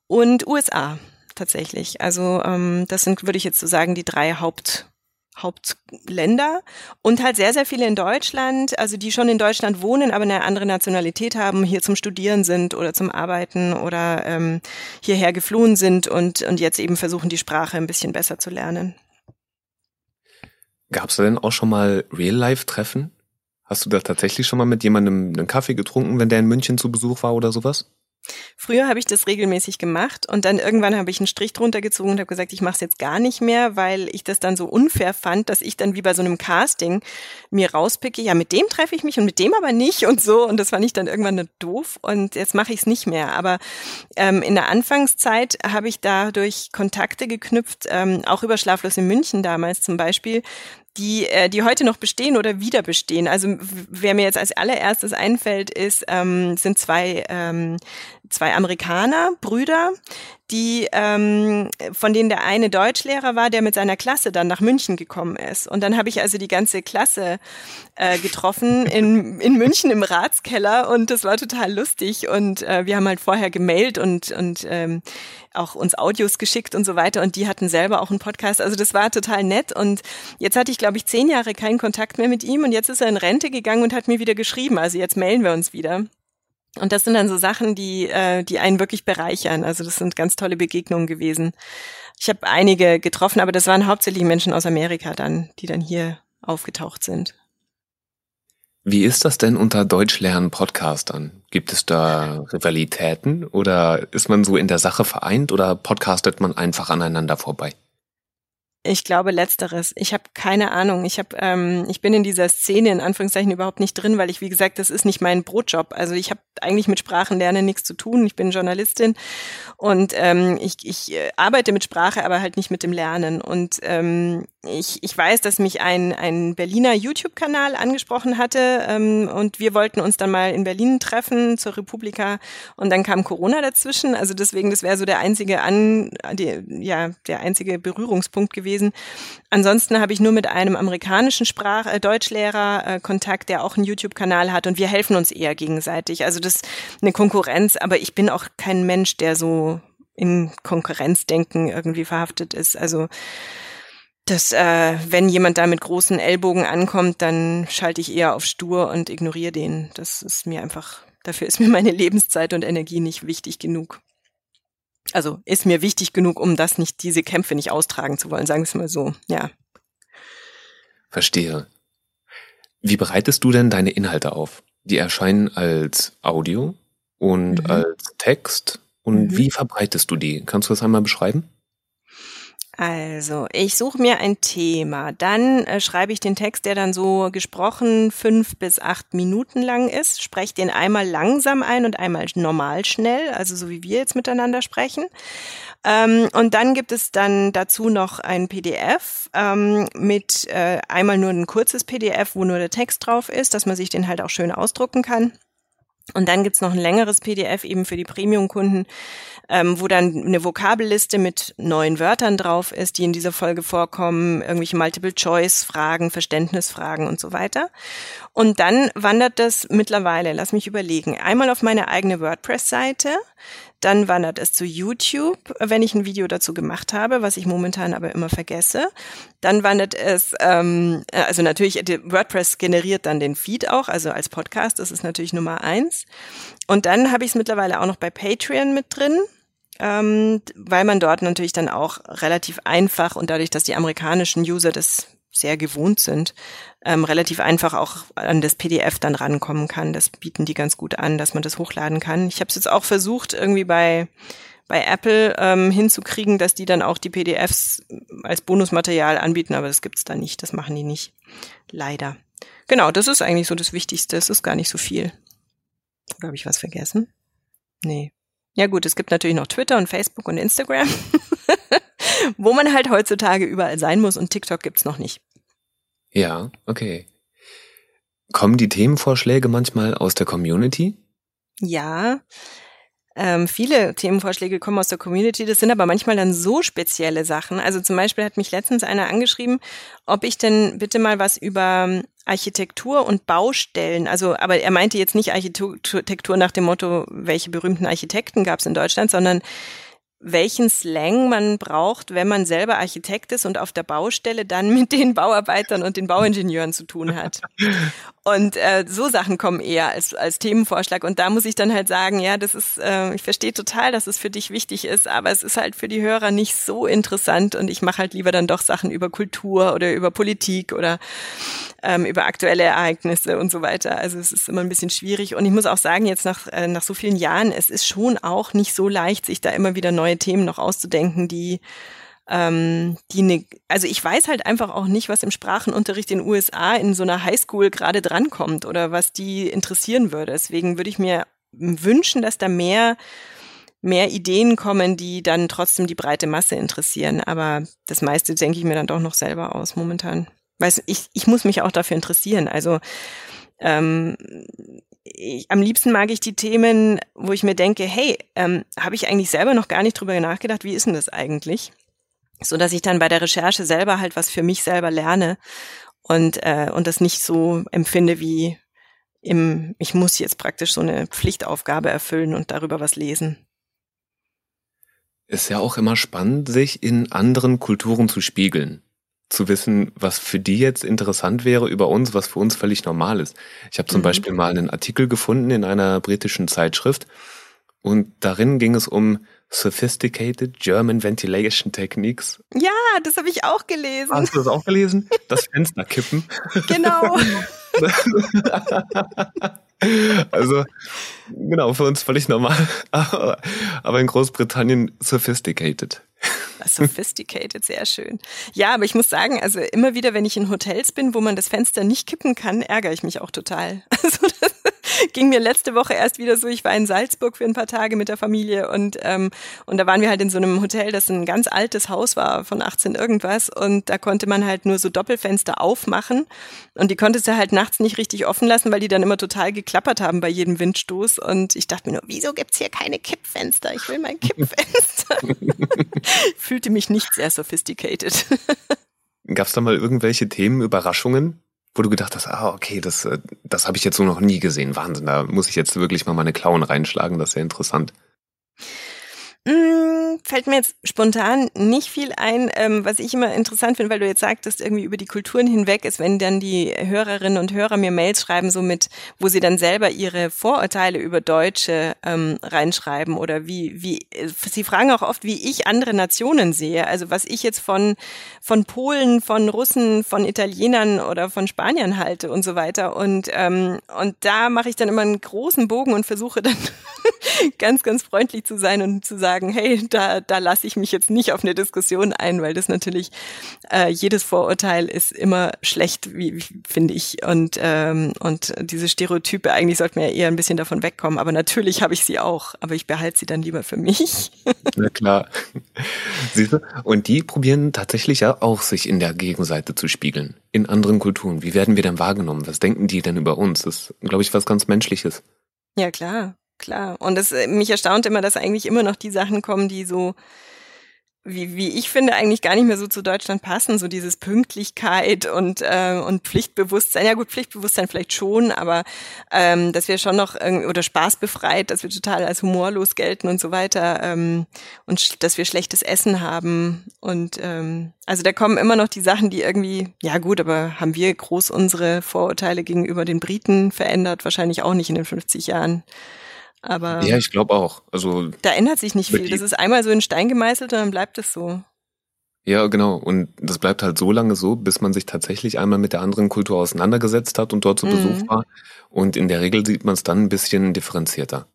Und USA tatsächlich. Also ähm, das sind, würde ich jetzt so sagen, die drei Haupt Hauptländer und halt sehr, sehr viele in Deutschland, also die schon in Deutschland wohnen, aber eine andere Nationalität haben, hier zum Studieren sind oder zum Arbeiten oder ähm, hierher geflohen sind und, und jetzt eben versuchen, die Sprache ein bisschen besser zu lernen. Gab es denn auch schon mal Real-Life-Treffen? Hast du da tatsächlich schon mal mit jemandem einen Kaffee getrunken, wenn der in München zu Besuch war oder sowas? Früher habe ich das regelmäßig gemacht und dann irgendwann habe ich einen Strich drunter gezogen und habe gesagt, ich mache es jetzt gar nicht mehr, weil ich das dann so unfair fand, dass ich dann wie bei so einem Casting mir rauspicke, ja, mit dem treffe ich mich und mit dem aber nicht und so und das fand ich dann irgendwann doof und jetzt mache ich es nicht mehr. Aber ähm, in der Anfangszeit habe ich dadurch Kontakte geknüpft, ähm, auch über Schlaflos in München damals zum Beispiel, die, äh, die heute noch bestehen oder wieder bestehen. Also wer mir jetzt als allererstes einfällt, ist, ähm, sind zwei, ähm, zwei Amerikaner, Brüder, die ähm, von denen der eine Deutschlehrer war, der mit seiner Klasse dann nach München gekommen ist. Und dann habe ich also die ganze Klasse äh, getroffen in, in München im Ratskeller und das war total lustig. Und äh, wir haben halt vorher gemailt und, und ähm, auch uns Audios geschickt und so weiter. Und die hatten selber auch einen Podcast. Also das war total nett. Und jetzt hatte ich, glaube ich, zehn Jahre keinen Kontakt mehr mit ihm und jetzt ist er in Rente gegangen und hat mir wieder geschrieben. Also jetzt mailen wir uns wieder. Und das sind dann so Sachen, die, äh, die einen wirklich bereichern. Also das sind ganz tolle Begegnungen gewesen. Ich habe einige getroffen, aber das waren hauptsächlich Menschen aus Amerika dann, die dann hier aufgetaucht sind. Wie ist das denn unter Deutschlernen Podcastern? Gibt es da Rivalitäten oder ist man so in der Sache vereint oder podcastet man einfach aneinander vorbei? Ich glaube letzteres. Ich habe keine Ahnung. Ich habe, ähm, ich bin in dieser Szene in Anführungszeichen überhaupt nicht drin, weil ich, wie gesagt, das ist nicht mein Brotjob. Also ich habe eigentlich mit Sprachenlernen nichts zu tun. Ich bin Journalistin und ähm, ich, ich äh, arbeite mit Sprache, aber halt nicht mit dem Lernen. Und ähm, ich, ich weiß, dass mich ein, ein Berliner YouTube-Kanal angesprochen hatte ähm, und wir wollten uns dann mal in Berlin treffen zur Republika und dann kam Corona dazwischen. Also deswegen, das wäre so der einzige An, die, ja, der einzige Berührungspunkt gewesen. Ansonsten habe ich nur mit einem amerikanischen Sprach äh, Deutschlehrer äh, Kontakt, der auch einen YouTube-Kanal hat und wir helfen uns eher gegenseitig. Also das ist eine Konkurrenz, aber ich bin auch kein Mensch, der so in Konkurrenzdenken irgendwie verhaftet ist. Also dass äh, wenn jemand da mit großen Ellbogen ankommt, dann schalte ich eher auf stur und ignoriere den. Das ist mir einfach, dafür ist mir meine Lebenszeit und Energie nicht wichtig genug. Also ist mir wichtig genug, um das nicht, diese Kämpfe nicht austragen zu wollen, sagen wir es mal so, ja. Verstehe. Wie bereitest du denn deine Inhalte auf? Die erscheinen als Audio und mhm. als Text. Und mhm. wie verbreitest du die? Kannst du das einmal beschreiben? Also, ich suche mir ein Thema. Dann äh, schreibe ich den Text, der dann so gesprochen fünf bis acht Minuten lang ist, spreche den einmal langsam ein und einmal normal schnell, also so wie wir jetzt miteinander sprechen. Ähm, und dann gibt es dann dazu noch ein PDF ähm, mit äh, einmal nur ein kurzes PDF, wo nur der Text drauf ist, dass man sich den halt auch schön ausdrucken kann. Und dann gibt's noch ein längeres PDF eben für die Premium-Kunden, ähm, wo dann eine Vokabelliste mit neuen Wörtern drauf ist, die in dieser Folge vorkommen, irgendwelche Multiple-Choice-Fragen, Verständnisfragen und so weiter. Und dann wandert das mittlerweile, lass mich überlegen, einmal auf meine eigene WordPress-Seite, dann wandert es zu YouTube, wenn ich ein Video dazu gemacht habe, was ich momentan aber immer vergesse. Dann wandert es, ähm, äh, also natürlich, WordPress generiert dann den Feed auch, also als Podcast, das ist natürlich Nummer eins. Und dann habe ich es mittlerweile auch noch bei Patreon mit drin ähm, weil man dort natürlich dann auch relativ einfach und dadurch, dass die amerikanischen User das sehr gewohnt sind, ähm, relativ einfach auch an das PDF dann rankommen kann. Das bieten die ganz gut an, dass man das hochladen kann. Ich habe es jetzt auch versucht, irgendwie bei bei Apple ähm, hinzukriegen, dass die dann auch die PDFs als Bonusmaterial anbieten, aber das gibt's da nicht, das machen die nicht. Leider. Genau, das ist eigentlich so das Wichtigste. Es ist gar nicht so viel. Oder habe ich was vergessen? Nee. Ja gut, es gibt natürlich noch Twitter und Facebook und Instagram, wo man halt heutzutage überall sein muss und TikTok gibt's noch nicht. Ja, okay. Kommen die Themenvorschläge manchmal aus der Community? Ja, ähm, viele Themenvorschläge kommen aus der Community, das sind aber manchmal dann so spezielle Sachen. Also zum Beispiel hat mich letztens einer angeschrieben, ob ich denn bitte mal was über Architektur und Baustellen, also aber er meinte jetzt nicht Architektur nach dem Motto, welche berühmten Architekten gab es in Deutschland, sondern welchen Slang man braucht, wenn man selber Architekt ist und auf der Baustelle dann mit den Bauarbeitern und den Bauingenieuren zu tun hat. Und äh, so Sachen kommen eher als, als Themenvorschlag. Und da muss ich dann halt sagen, ja, das ist, äh, ich verstehe total, dass es für dich wichtig ist, aber es ist halt für die Hörer nicht so interessant und ich mache halt lieber dann doch Sachen über Kultur oder über Politik oder ähm, über aktuelle Ereignisse und so weiter. Also es ist immer ein bisschen schwierig. Und ich muss auch sagen, jetzt nach, äh, nach so vielen Jahren, es ist schon auch nicht so leicht, sich da immer wieder neue Themen noch auszudenken, die ähm, die ne, also ich weiß halt einfach auch nicht, was im Sprachenunterricht in den USA in so einer Highschool gerade drankommt oder was die interessieren würde. Deswegen würde ich mir wünschen, dass da mehr mehr Ideen kommen, die dann trotzdem die breite Masse interessieren. Aber das meiste denke ich mir dann doch noch selber aus momentan. Weiß ich, ich muss mich auch dafür interessieren. Also ähm, ich, am liebsten mag ich die Themen, wo ich mir denke, hey, ähm, habe ich eigentlich selber noch gar nicht drüber nachgedacht, wie ist denn das eigentlich? so dass ich dann bei der Recherche selber halt was für mich selber lerne und äh, und das nicht so empfinde wie im ich muss jetzt praktisch so eine Pflichtaufgabe erfüllen und darüber was lesen. Ist ja auch immer spannend, sich in anderen Kulturen zu spiegeln. Zu wissen, was für die jetzt interessant wäre über uns, was für uns völlig normal ist. Ich habe zum mhm. Beispiel mal einen Artikel gefunden in einer britischen Zeitschrift und darin ging es um Sophisticated German Ventilation Techniques. Ja, das habe ich auch gelesen. Hast du das auch gelesen? Das Fenster kippen. Genau. also, genau, für uns völlig normal. Aber in Großbritannien sophisticated. Sophisticated, sehr schön. Ja, aber ich muss sagen, also immer wieder, wenn ich in Hotels bin, wo man das Fenster nicht kippen kann, ärgere ich mich auch total. Also das ging mir letzte Woche erst wieder so. Ich war in Salzburg für ein paar Tage mit der Familie und, ähm, und da waren wir halt in so einem Hotel, das ein ganz altes Haus war von 18 irgendwas und da konnte man halt nur so Doppelfenster aufmachen und die konntest du halt nachts nicht richtig offen lassen, weil die dann immer total geklappert haben bei jedem Windstoß und ich dachte mir nur, wieso gibt's hier keine Kippfenster? Ich will mein Kippfenster. Fühlte mich nicht sehr sophisticated. Gab's da mal irgendwelche Themen, Überraschungen? Wo du gedacht hast, ah, okay, das, äh, das habe ich jetzt so noch nie gesehen. Wahnsinn, da muss ich jetzt wirklich mal meine Klauen reinschlagen, das ist sehr interessant. Mm, fällt mir jetzt spontan nicht viel ein, ähm, was ich immer interessant finde, weil du jetzt sagtest, irgendwie über die Kulturen hinweg ist, wenn dann die Hörerinnen und Hörer mir Mails schreiben, so mit, wo sie dann selber ihre Vorurteile über Deutsche ähm, reinschreiben oder wie, wie, sie fragen auch oft, wie ich andere Nationen sehe. Also was ich jetzt von, von Polen, von Russen, von Italienern oder von Spaniern halte und so weiter. Und, ähm, und da mache ich dann immer einen großen Bogen und versuche dann ganz, ganz freundlich zu sein und zu sagen, hey, da, da lasse ich mich jetzt nicht auf eine Diskussion ein, weil das natürlich äh, jedes Vorurteil ist immer schlecht, wie, finde ich. Und, ähm, und diese Stereotype, eigentlich sollte man ja eher ein bisschen davon wegkommen. Aber natürlich habe ich sie auch, aber ich behalte sie dann lieber für mich. Na klar. Siehst du? Und die probieren tatsächlich ja auch, sich in der Gegenseite zu spiegeln. In anderen Kulturen. Wie werden wir denn wahrgenommen? Was denken die denn über uns? Das ist, glaube ich, was ganz Menschliches. Ja, klar. Klar. Und es, äh, mich erstaunt immer, dass eigentlich immer noch die Sachen kommen, die so, wie, wie ich finde, eigentlich gar nicht mehr so zu Deutschland passen. So dieses Pünktlichkeit und, äh, und Pflichtbewusstsein. Ja gut, Pflichtbewusstsein vielleicht schon, aber ähm, dass wir schon noch oder spaßbefreit, dass wir total als humorlos gelten und so weiter ähm, und dass wir schlechtes Essen haben. Und ähm, also da kommen immer noch die Sachen, die irgendwie, ja gut, aber haben wir groß unsere Vorurteile gegenüber den Briten verändert? Wahrscheinlich auch nicht in den 50 Jahren. Aber ja, ich glaube auch. Also da ändert sich nicht viel. Das ist einmal so in Stein gemeißelt und dann bleibt es so. Ja, genau. Und das bleibt halt so lange so, bis man sich tatsächlich einmal mit der anderen Kultur auseinandergesetzt hat und dort zu mhm. Besuch war. Und in der Regel sieht man es dann ein bisschen differenzierter.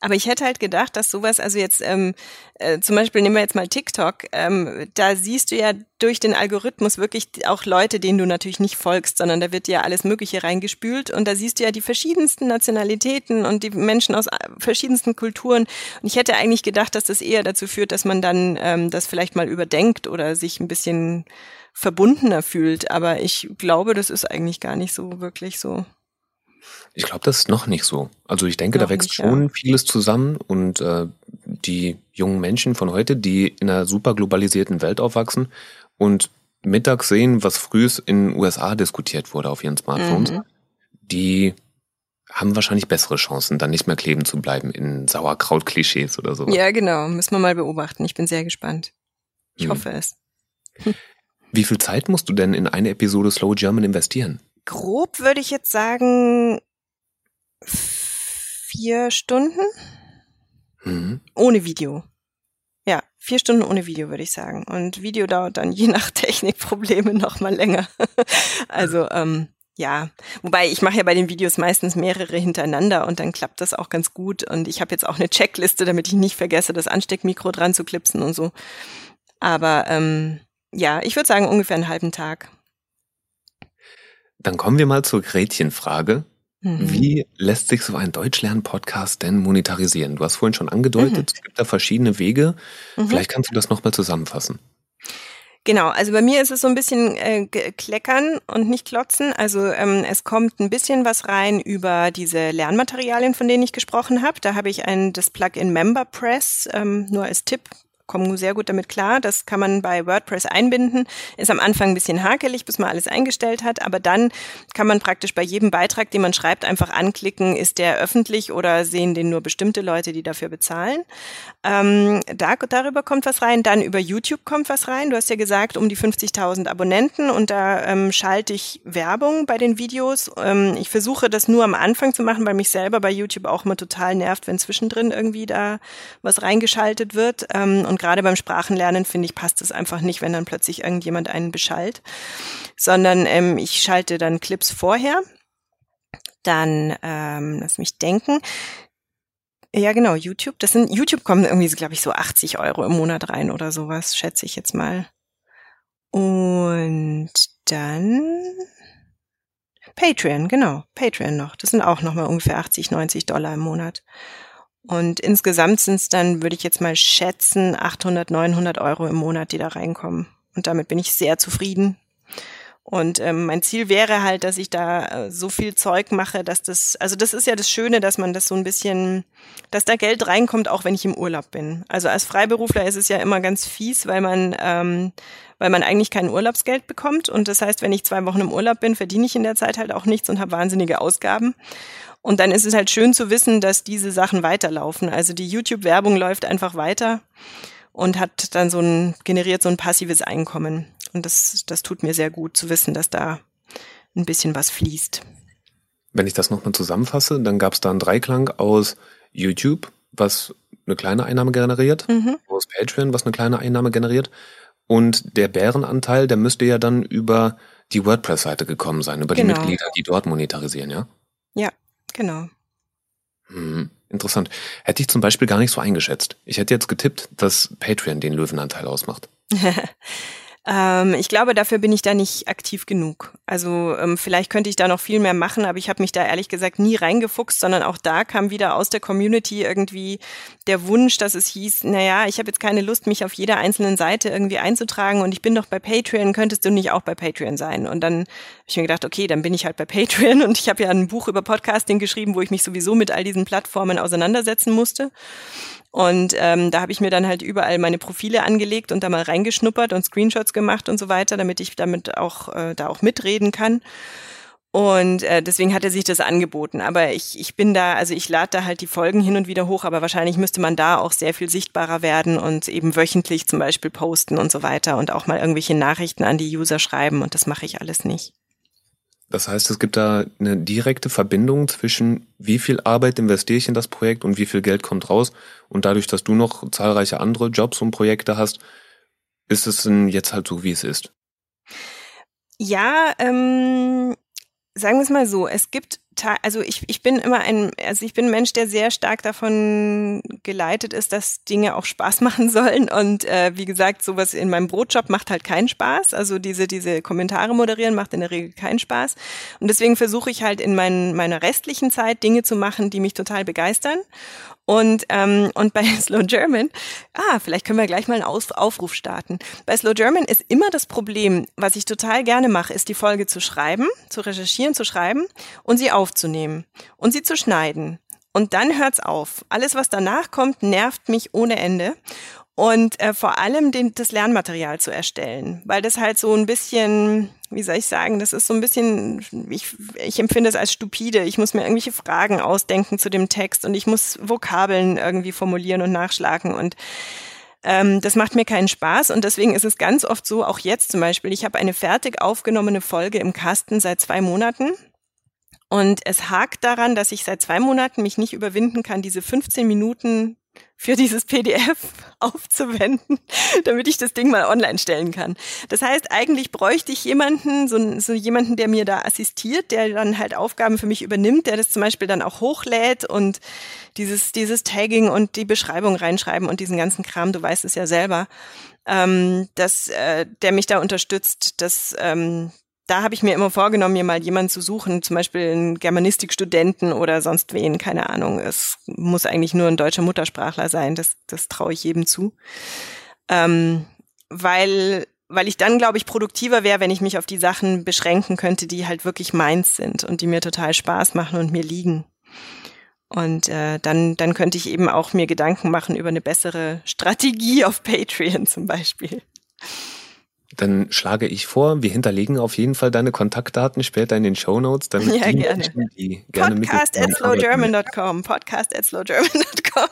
Aber ich hätte halt gedacht, dass sowas, also jetzt ähm, äh, zum Beispiel nehmen wir jetzt mal TikTok, ähm, da siehst du ja durch den Algorithmus wirklich auch Leute, denen du natürlich nicht folgst, sondern da wird ja alles Mögliche reingespült und da siehst du ja die verschiedensten Nationalitäten und die Menschen aus äh, verschiedensten Kulturen. Und ich hätte eigentlich gedacht, dass das eher dazu führt, dass man dann ähm, das vielleicht mal überdenkt oder sich ein bisschen verbundener fühlt. Aber ich glaube, das ist eigentlich gar nicht so wirklich so. Ich glaube, das ist noch nicht so. Also ich denke, noch da wächst nicht, schon ja. vieles zusammen und äh, die jungen Menschen von heute, die in einer super globalisierten Welt aufwachsen und mittags sehen, was frühs in den USA diskutiert wurde auf ihren Smartphones, mhm. die haben wahrscheinlich bessere Chancen, dann nicht mehr kleben zu bleiben in Sauerkraut-Klischees oder so. Ja, genau. Müssen wir mal beobachten. Ich bin sehr gespannt. Ich hm. hoffe es. Wie viel Zeit musst du denn in eine Episode Slow German investieren? Grob würde ich jetzt sagen vier Stunden mhm. ohne Video. Ja, vier Stunden ohne Video würde ich sagen. Und Video dauert dann je nach Technikprobleme noch mal länger. also ähm, ja, wobei ich mache ja bei den Videos meistens mehrere hintereinander und dann klappt das auch ganz gut. Und ich habe jetzt auch eine Checkliste, damit ich nicht vergesse, das Ansteckmikro dran zu klipsen und so. Aber ähm, ja, ich würde sagen ungefähr einen halben Tag. Dann kommen wir mal zur Gretchenfrage. Mhm. Wie lässt sich so ein Deutschlern-Podcast denn monetarisieren? Du hast vorhin schon angedeutet, mhm. es gibt da verschiedene Wege. Mhm. Vielleicht kannst du das nochmal zusammenfassen. Genau, also bei mir ist es so ein bisschen äh, kleckern und nicht klotzen. Also ähm, es kommt ein bisschen was rein über diese Lernmaterialien, von denen ich gesprochen habe. Da habe ich ein das Plugin MemberPress, ähm, nur als Tipp kommen sehr gut damit klar. Das kann man bei WordPress einbinden. Ist am Anfang ein bisschen hakelig, bis man alles eingestellt hat, aber dann kann man praktisch bei jedem Beitrag, den man schreibt, einfach anklicken, ist der öffentlich oder sehen den nur bestimmte Leute, die dafür bezahlen. Ähm, da, darüber kommt was rein. Dann über YouTube kommt was rein. Du hast ja gesagt, um die 50.000 Abonnenten und da ähm, schalte ich Werbung bei den Videos. Ähm, ich versuche das nur am Anfang zu machen, weil mich selber bei YouTube auch immer total nervt, wenn zwischendrin irgendwie da was reingeschaltet wird. Ähm, und gerade beim Sprachenlernen, finde ich, passt es einfach nicht, wenn dann plötzlich irgendjemand einen beschallt, sondern ähm, ich schalte dann Clips vorher. Dann, ähm, lass mich denken, ja, genau, YouTube. Das sind, YouTube kommen irgendwie, glaube ich, so 80 Euro im Monat rein oder sowas, schätze ich jetzt mal. Und dann Patreon, genau, Patreon noch. Das sind auch nochmal ungefähr 80, 90 Dollar im Monat. Und insgesamt sind es dann, würde ich jetzt mal schätzen, 800, 900 Euro im Monat, die da reinkommen. Und damit bin ich sehr zufrieden. Und ähm, mein Ziel wäre halt, dass ich da äh, so viel Zeug mache, dass das, also das ist ja das Schöne, dass man das so ein bisschen, dass da Geld reinkommt, auch wenn ich im Urlaub bin. Also als Freiberufler ist es ja immer ganz fies, weil man, ähm, weil man eigentlich kein Urlaubsgeld bekommt. Und das heißt, wenn ich zwei Wochen im Urlaub bin, verdiene ich in der Zeit halt auch nichts und habe wahnsinnige Ausgaben. Und dann ist es halt schön zu wissen, dass diese Sachen weiterlaufen. Also die YouTube-Werbung läuft einfach weiter. und hat dann so ein, generiert so ein passives Einkommen. Und das, das tut mir sehr gut zu wissen, dass da ein bisschen was fließt. Wenn ich das nochmal zusammenfasse, dann gab es da einen Dreiklang aus YouTube, was eine kleine Einnahme generiert, mhm. aus Patreon, was eine kleine Einnahme generiert. Und der Bärenanteil, der müsste ja dann über die WordPress-Seite gekommen sein, über genau. die Mitglieder, die dort monetarisieren, ja? Ja, genau. Hm, interessant. Hätte ich zum Beispiel gar nicht so eingeschätzt. Ich hätte jetzt getippt, dass Patreon den Löwenanteil ausmacht. Ähm, ich glaube, dafür bin ich da nicht aktiv genug. Also ähm, vielleicht könnte ich da noch viel mehr machen, aber ich habe mich da ehrlich gesagt nie reingefuchst, sondern auch da kam wieder aus der Community irgendwie der Wunsch, dass es hieß, naja, ich habe jetzt keine Lust, mich auf jeder einzelnen Seite irgendwie einzutragen und ich bin doch bei Patreon, könntest du nicht auch bei Patreon sein? Und dann habe ich mir gedacht, okay, dann bin ich halt bei Patreon und ich habe ja ein Buch über Podcasting geschrieben, wo ich mich sowieso mit all diesen Plattformen auseinandersetzen musste. Und ähm, da habe ich mir dann halt überall meine Profile angelegt und da mal reingeschnuppert und Screenshots gemacht und so weiter, damit ich damit auch äh, da auch mitreden kann. Und äh, deswegen hat er sich das angeboten. Aber ich, ich bin da, also ich lade da halt die Folgen hin und wieder hoch, aber wahrscheinlich müsste man da auch sehr viel sichtbarer werden und eben wöchentlich zum Beispiel posten und so weiter und auch mal irgendwelche Nachrichten an die User schreiben und das mache ich alles nicht. Das heißt, es gibt da eine direkte Verbindung zwischen wie viel Arbeit investiere ich in das Projekt und wie viel Geld kommt raus. Und dadurch, dass du noch zahlreiche andere Jobs und Projekte hast, ist es jetzt halt so, wie es ist. Ja, ähm, sagen wir es mal so, es gibt also ich, ich bin immer ein, also ich bin ein Mensch, der sehr stark davon geleitet ist, dass Dinge auch Spaß machen sollen. Und äh, wie gesagt, sowas in meinem Brotjob macht halt keinen Spaß. Also diese, diese Kommentare moderieren macht in der Regel keinen Spaß. Und deswegen versuche ich halt in mein, meiner restlichen Zeit Dinge zu machen, die mich total begeistern. Und, ähm, und bei Slow German, ah, vielleicht können wir gleich mal einen Aus Aufruf starten. Bei Slow German ist immer das Problem, was ich total gerne mache, ist die Folge zu schreiben, zu recherchieren, zu schreiben und sie aufzunehmen und sie zu schneiden. Und dann hört's auf. Alles, was danach kommt, nervt mich ohne Ende und äh, vor allem den, das Lernmaterial zu erstellen, weil das halt so ein bisschen, wie soll ich sagen, das ist so ein bisschen, ich, ich empfinde es als stupide. Ich muss mir irgendwelche Fragen ausdenken zu dem Text und ich muss Vokabeln irgendwie formulieren und nachschlagen und ähm, das macht mir keinen Spaß und deswegen ist es ganz oft so, auch jetzt zum Beispiel, ich habe eine fertig aufgenommene Folge im Kasten seit zwei Monaten. Und es hakt daran, dass ich seit zwei Monaten mich nicht überwinden kann, diese 15 Minuten für dieses PDF aufzuwenden, damit ich das Ding mal online stellen kann. Das heißt, eigentlich bräuchte ich jemanden, so, so, jemanden, der mir da assistiert, der dann halt Aufgaben für mich übernimmt, der das zum Beispiel dann auch hochlädt und dieses, dieses Tagging und die Beschreibung reinschreiben und diesen ganzen Kram, du weißt es ja selber, ähm, dass äh, der mich da unterstützt, dass ähm, da habe ich mir immer vorgenommen, mir mal jemanden zu suchen, zum Beispiel einen Germanistikstudenten oder sonst wen, keine Ahnung. Es muss eigentlich nur ein deutscher Muttersprachler sein, das, das traue ich jedem zu. Ähm, weil, weil ich dann, glaube ich, produktiver wäre, wenn ich mich auf die Sachen beschränken könnte, die halt wirklich meins sind und die mir total Spaß machen und mir liegen. Und äh, dann, dann könnte ich eben auch mir Gedanken machen über eine bessere Strategie auf Patreon zum Beispiel. Dann schlage ich vor, wir hinterlegen auf jeden Fall deine Kontaktdaten später in den Show Notes, damit ja, die gerne. Menschen, die gerne Podcast at slowgerman.com. Podcast at slowgerman.com.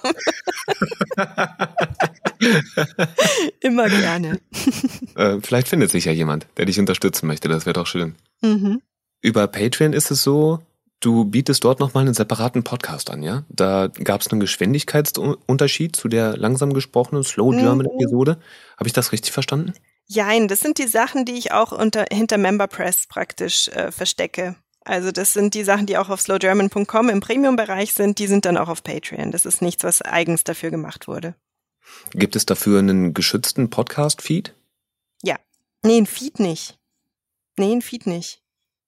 Immer gerne. Äh, vielleicht findet sich ja jemand, der dich unterstützen möchte. Das wäre doch schön. Mhm. Über Patreon ist es so, du bietest dort nochmal einen separaten Podcast an, ja? Da gab es einen Geschwindigkeitsunterschied zu der langsam gesprochenen Slow German mhm. Episode. Habe ich das richtig verstanden? Jein, das sind die Sachen, die ich auch unter, hinter MemberPress praktisch äh, verstecke. Also das sind die Sachen, die auch auf slowgerman.com im Premium-Bereich sind, die sind dann auch auf Patreon. Das ist nichts, was eigens dafür gemacht wurde. Gibt es dafür einen geschützten Podcast-Feed? Ja. Nee, ein Feed nicht. Nee, ein Feed nicht.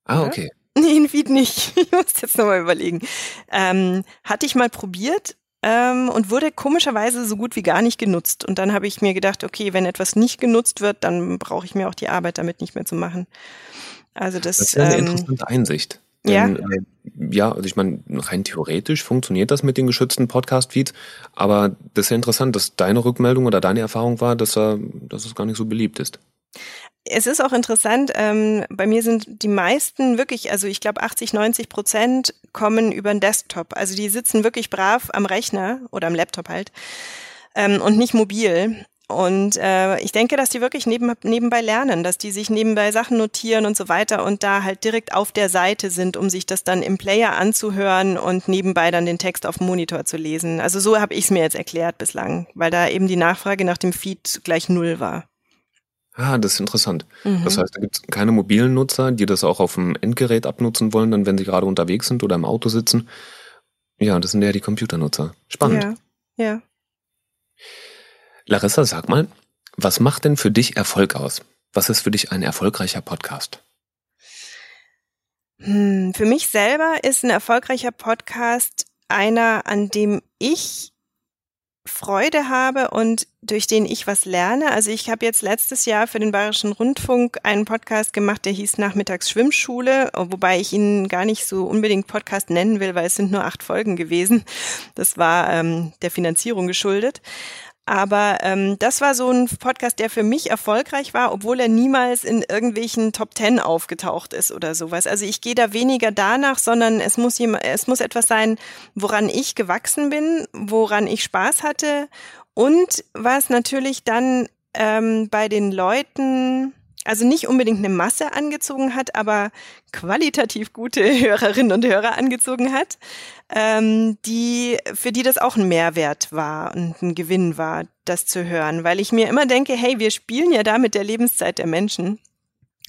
Ah, okay. Nee, ein Feed nicht. Ich muss jetzt nochmal überlegen. Ähm, hatte ich mal probiert, ähm, und wurde komischerweise so gut wie gar nicht genutzt. Und dann habe ich mir gedacht, okay, wenn etwas nicht genutzt wird, dann brauche ich mir auch die Arbeit damit nicht mehr zu machen. Also das, das ist ja eine ähm, interessante Einsicht. Denn, ja. Äh, ja, also ich meine, rein theoretisch funktioniert das mit den geschützten Podcast-Feeds, aber das ist ja interessant, dass deine Rückmeldung oder deine Erfahrung war, dass, er, dass es gar nicht so beliebt ist. Es ist auch interessant, ähm, bei mir sind die meisten wirklich, also ich glaube 80, 90 Prozent kommen über den Desktop. Also die sitzen wirklich brav am Rechner oder am Laptop halt ähm, und nicht mobil. Und äh, ich denke, dass die wirklich neben, nebenbei lernen, dass die sich nebenbei Sachen notieren und so weiter und da halt direkt auf der Seite sind, um sich das dann im Player anzuhören und nebenbei dann den Text auf dem Monitor zu lesen. Also so habe ich es mir jetzt erklärt bislang, weil da eben die Nachfrage nach dem Feed gleich null war. Ah, das ist interessant. Mhm. Das heißt, da gibt es keine mobilen Nutzer, die das auch auf dem Endgerät abnutzen wollen, dann wenn sie gerade unterwegs sind oder im Auto sitzen. Ja, das sind ja die Computernutzer. Spannend. Ja, ja. Larissa, sag mal, was macht denn für dich Erfolg aus? Was ist für dich ein erfolgreicher Podcast? Hm, für mich selber ist ein erfolgreicher Podcast einer, an dem ich Freude habe und durch den ich was lerne. Also ich habe jetzt letztes Jahr für den Bayerischen Rundfunk einen Podcast gemacht, der hieß Nachmittags Schwimmschule, wobei ich ihn gar nicht so unbedingt Podcast nennen will, weil es sind nur acht Folgen gewesen. Das war ähm, der Finanzierung geschuldet. Aber ähm, das war so ein Podcast, der für mich erfolgreich war, obwohl er niemals in irgendwelchen Top Ten aufgetaucht ist oder sowas. Also ich gehe da weniger danach, sondern es muss jemand, es muss etwas sein, woran ich gewachsen bin, woran ich Spaß hatte und was natürlich dann ähm, bei den Leuten also nicht unbedingt eine Masse angezogen hat, aber qualitativ gute Hörerinnen und Hörer angezogen hat, ähm, die, für die das auch ein Mehrwert war und ein Gewinn war, das zu hören. Weil ich mir immer denke, hey, wir spielen ja da mit der Lebenszeit der Menschen.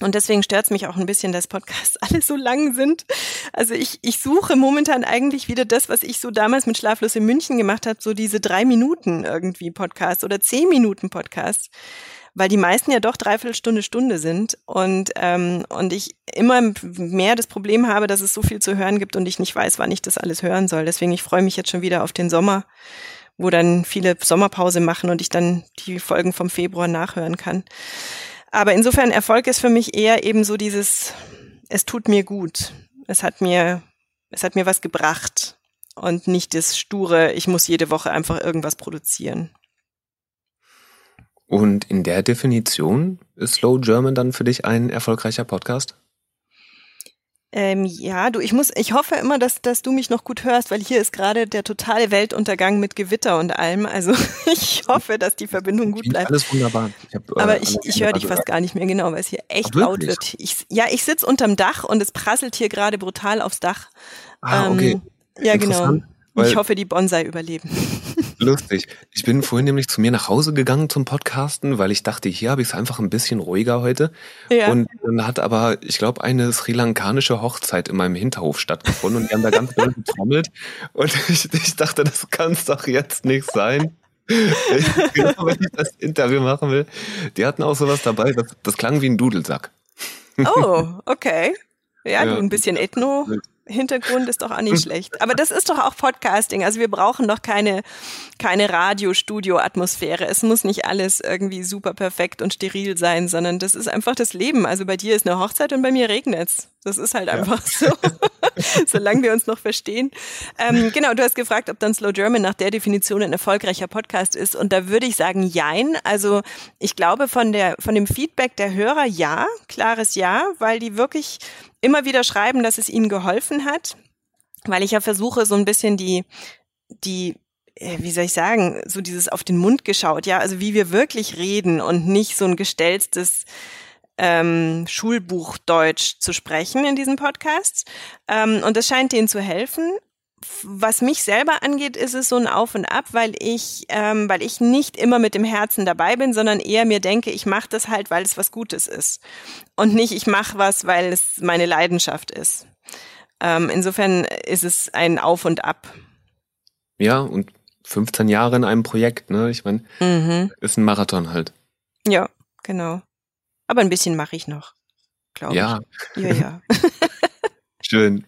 Und deswegen stört es mich auch ein bisschen, dass Podcasts alle so lang sind. Also ich, ich suche momentan eigentlich wieder das, was ich so damals mit Schlaflos in München gemacht habe, so diese drei Minuten irgendwie Podcast oder zehn Minuten Podcast weil die meisten ja doch dreiviertel Stunde, Stunde sind und, ähm, und ich immer mehr das Problem habe, dass es so viel zu hören gibt und ich nicht weiß, wann ich das alles hören soll. Deswegen, ich freue mich jetzt schon wieder auf den Sommer, wo dann viele Sommerpause machen und ich dann die Folgen vom Februar nachhören kann. Aber insofern Erfolg ist für mich eher eben so dieses, es tut mir gut. Es hat mir, es hat mir was gebracht und nicht das sture, ich muss jede Woche einfach irgendwas produzieren. Und in der Definition ist Slow German dann für dich ein erfolgreicher Podcast? Ähm, ja, du, ich muss, ich hoffe immer, dass, dass du mich noch gut hörst, weil hier ist gerade der totale Weltuntergang mit Gewitter und allem. Also ich hoffe, dass die Verbindung gut bleibt. Alles wunderbar. Ich hab, äh, Aber ich, ich höre dich fast gar nicht mehr genau, weil es hier echt laut wird. Ich, ja, ich sitze unterm Dach und es prasselt hier gerade brutal aufs Dach. Ah, okay. Ähm, ja, genau. Ich hoffe, die Bonsai überleben. Lustig. Ich bin vorhin nämlich zu mir nach Hause gegangen zum Podcasten, weil ich dachte, hier habe ich es einfach ein bisschen ruhiger heute. Ja. Und dann hat aber, ich glaube, eine sri lankanische Hochzeit in meinem Hinterhof stattgefunden und die haben da ganz doll getrommelt. Und ich, ich dachte, das kann es doch jetzt nicht sein. genau, wenn ich das Interview machen will. Die hatten auch sowas dabei, das, das klang wie ein Dudelsack. Oh, okay. Ja, ja, du ein bisschen Ethno. Hintergrund ist doch auch nicht schlecht. Aber das ist doch auch Podcasting. Also wir brauchen doch keine, keine Radio-Studio-Atmosphäre. Es muss nicht alles irgendwie super perfekt und steril sein, sondern das ist einfach das Leben. Also bei dir ist eine Hochzeit und bei mir regnet's. Das ist halt einfach ja. so. Solange wir uns noch verstehen. Ähm, genau, du hast gefragt, ob dann Slow German nach der Definition ein erfolgreicher Podcast ist. Und da würde ich sagen, jein. Also ich glaube von der, von dem Feedback der Hörer ja, klares Ja, weil die wirklich immer wieder schreiben, dass es ihnen geholfen hat, weil ich ja versuche, so ein bisschen die, die, äh, wie soll ich sagen, so dieses auf den Mund geschaut, ja, also wie wir wirklich reden und nicht so ein gestelltes ähm, Schulbuchdeutsch zu sprechen in diesem Podcast. Ähm, und das scheint denen zu helfen was mich selber angeht, ist es so ein Auf und Ab, weil ich, ähm, weil ich nicht immer mit dem Herzen dabei bin, sondern eher mir denke, ich mache das halt, weil es was Gutes ist und nicht, ich mache was, weil es meine Leidenschaft ist. Ähm, insofern ist es ein Auf und Ab. Ja, und 15 Jahre in einem Projekt, ne? Ich meine, mhm. ist ein Marathon halt. Ja, genau. Aber ein bisschen mache ich noch, glaube ja. ich. Ja, ja. Schön.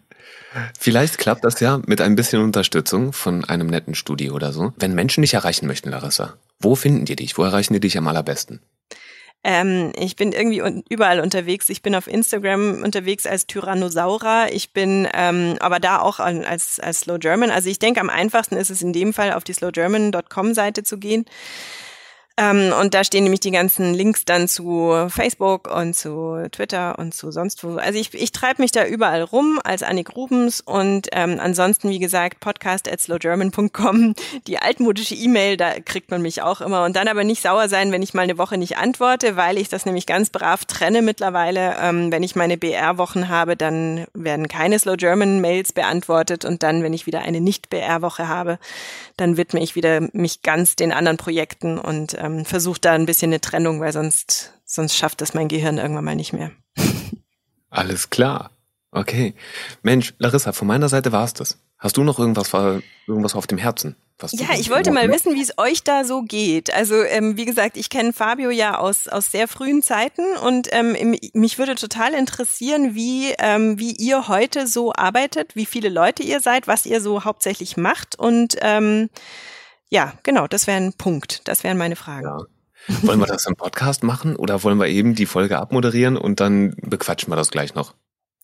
Vielleicht klappt das ja mit ein bisschen Unterstützung von einem netten Studio oder so. Wenn Menschen dich erreichen möchten, Larissa, wo finden die dich? Wo erreichen die dich am allerbesten? Ähm, ich bin irgendwie überall unterwegs. Ich bin auf Instagram unterwegs als Tyrannosaura. Ich bin ähm, aber da auch als, als Slow German. Also ich denke, am einfachsten ist es in dem Fall, auf die slowgerman.com Seite zu gehen. Ähm, und da stehen nämlich die ganzen Links dann zu Facebook und zu Twitter und zu sonst wo. Also ich, ich treibe mich da überall rum als Annik Rubens und ähm, ansonsten, wie gesagt, podcast at slowgerman.com, die altmodische E-Mail, da kriegt man mich auch immer. Und dann aber nicht sauer sein, wenn ich mal eine Woche nicht antworte, weil ich das nämlich ganz brav trenne mittlerweile. Ähm, wenn ich meine BR-Wochen habe, dann werden keine Slow German Mails beantwortet und dann, wenn ich wieder eine Nicht-BR-Woche habe, dann widme ich wieder mich ganz den anderen Projekten und ähm, versuche da ein bisschen eine Trennung, weil sonst, sonst schafft das mein Gehirn irgendwann mal nicht mehr. Alles klar. Okay. Mensch, Larissa, von meiner Seite war's das. Hast du noch irgendwas, irgendwas auf dem Herzen? ja, ich wollte mal wissen, wie es euch da so geht. Also ähm, wie gesagt, ich kenne Fabio ja aus, aus sehr frühen Zeiten und ähm, mich würde total interessieren, wie, ähm, wie ihr heute so arbeitet, wie viele Leute ihr seid, was ihr so hauptsächlich macht und ähm, ja, genau, das wäre ein Punkt. Das wären meine Fragen. Ja. Wollen wir das im Podcast machen oder wollen wir eben die Folge abmoderieren und dann bequatschen wir das gleich noch?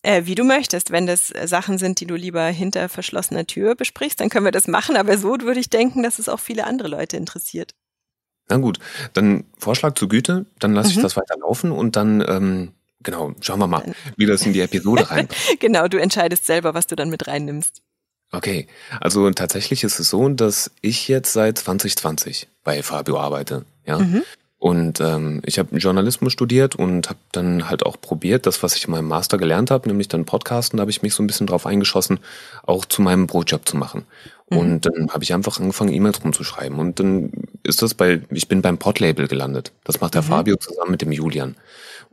Äh, wie du möchtest. Wenn das Sachen sind, die du lieber hinter verschlossener Tür besprichst, dann können wir das machen. Aber so würde ich denken, dass es auch viele andere Leute interessiert. Na gut, dann Vorschlag zur Güte, dann lasse mhm. ich das weiter laufen und dann, ähm, genau, schauen wir mal, wie das in die Episode rein. genau, du entscheidest selber, was du dann mit reinnimmst. Okay, also tatsächlich ist es so, dass ich jetzt seit 2020 bei Fabio arbeite. Ja. Mhm. Und ähm, ich habe Journalismus studiert und habe dann halt auch probiert, das, was ich in meinem Master gelernt habe, nämlich dann Podcasten, da habe ich mich so ein bisschen drauf eingeschossen, auch zu meinem Brotjob zu machen. Mhm. Und dann habe ich einfach angefangen, E-Mails rumzuschreiben. Und dann ist das bei, ich bin beim Podlabel gelandet. Das macht der mhm. Fabio zusammen mit dem Julian.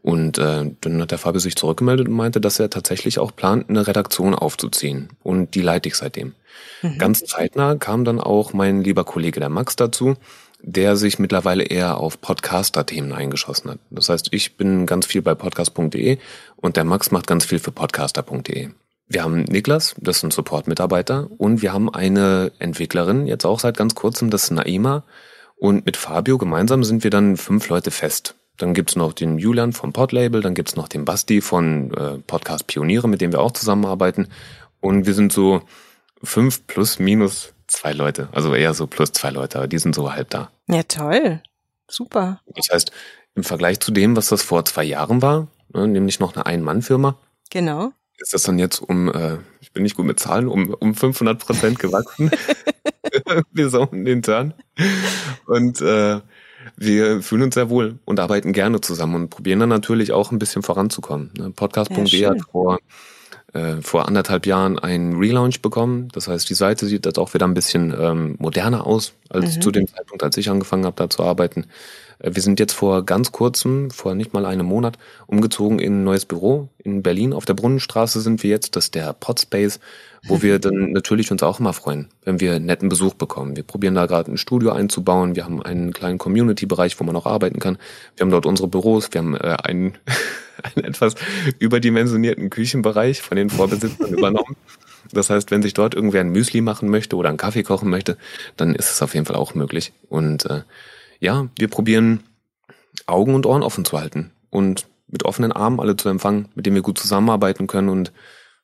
Und äh, dann hat der Fabio sich zurückgemeldet und meinte, dass er tatsächlich auch plant, eine Redaktion aufzuziehen. Und die leite ich seitdem. Mhm. Ganz zeitnah kam dann auch mein lieber Kollege der Max dazu, der sich mittlerweile eher auf Podcaster-Themen eingeschossen hat. Das heißt, ich bin ganz viel bei podcast.de und der Max macht ganz viel für podcaster.de. Wir haben Niklas, das ist ein Support-Mitarbeiter, und wir haben eine Entwicklerin, jetzt auch seit ganz kurzem, das ist Naima. Und mit Fabio gemeinsam sind wir dann fünf Leute fest. Dann gibt's noch den Julian vom Podlabel, dann gibt's noch den Basti von äh, Podcast Pioniere, mit dem wir auch zusammenarbeiten. Und wir sind so fünf plus minus zwei Leute. Also eher so plus zwei Leute, aber die sind so halb da. Ja, toll. Super. Das heißt, im Vergleich zu dem, was das vor zwei Jahren war, ne, nämlich noch eine Ein-Mann-Firma. Genau. Ist das dann jetzt um, äh, ich bin nicht gut mit Zahlen, um, um 500 Prozent gewachsen. wir um den Turn. Und äh, wir fühlen uns sehr wohl und arbeiten gerne zusammen und probieren dann natürlich auch ein bisschen voranzukommen. Ne, Podcast.de ja, hat vor, äh, vor anderthalb Jahren einen Relaunch bekommen. Das heißt, die Seite sieht jetzt auch wieder ein bisschen ähm, moderner aus, als mhm. zu dem Zeitpunkt, als ich angefangen habe, da zu arbeiten. Äh, wir sind jetzt vor ganz kurzem, vor nicht mal einem Monat, umgezogen in ein neues Büro in Berlin. Auf der Brunnenstraße sind wir jetzt, das ist der Podspace wo wir dann natürlich uns auch immer freuen, wenn wir netten Besuch bekommen. Wir probieren da gerade ein Studio einzubauen. Wir haben einen kleinen Community-Bereich, wo man auch arbeiten kann. Wir haben dort unsere Büros. Wir haben äh, einen, einen etwas überdimensionierten Küchenbereich von den Vorbesitzern übernommen. Das heißt, wenn sich dort irgendwer ein Müsli machen möchte oder einen Kaffee kochen möchte, dann ist es auf jeden Fall auch möglich. Und äh, ja, wir probieren Augen und Ohren offen zu halten und mit offenen Armen alle zu empfangen, mit denen wir gut zusammenarbeiten können und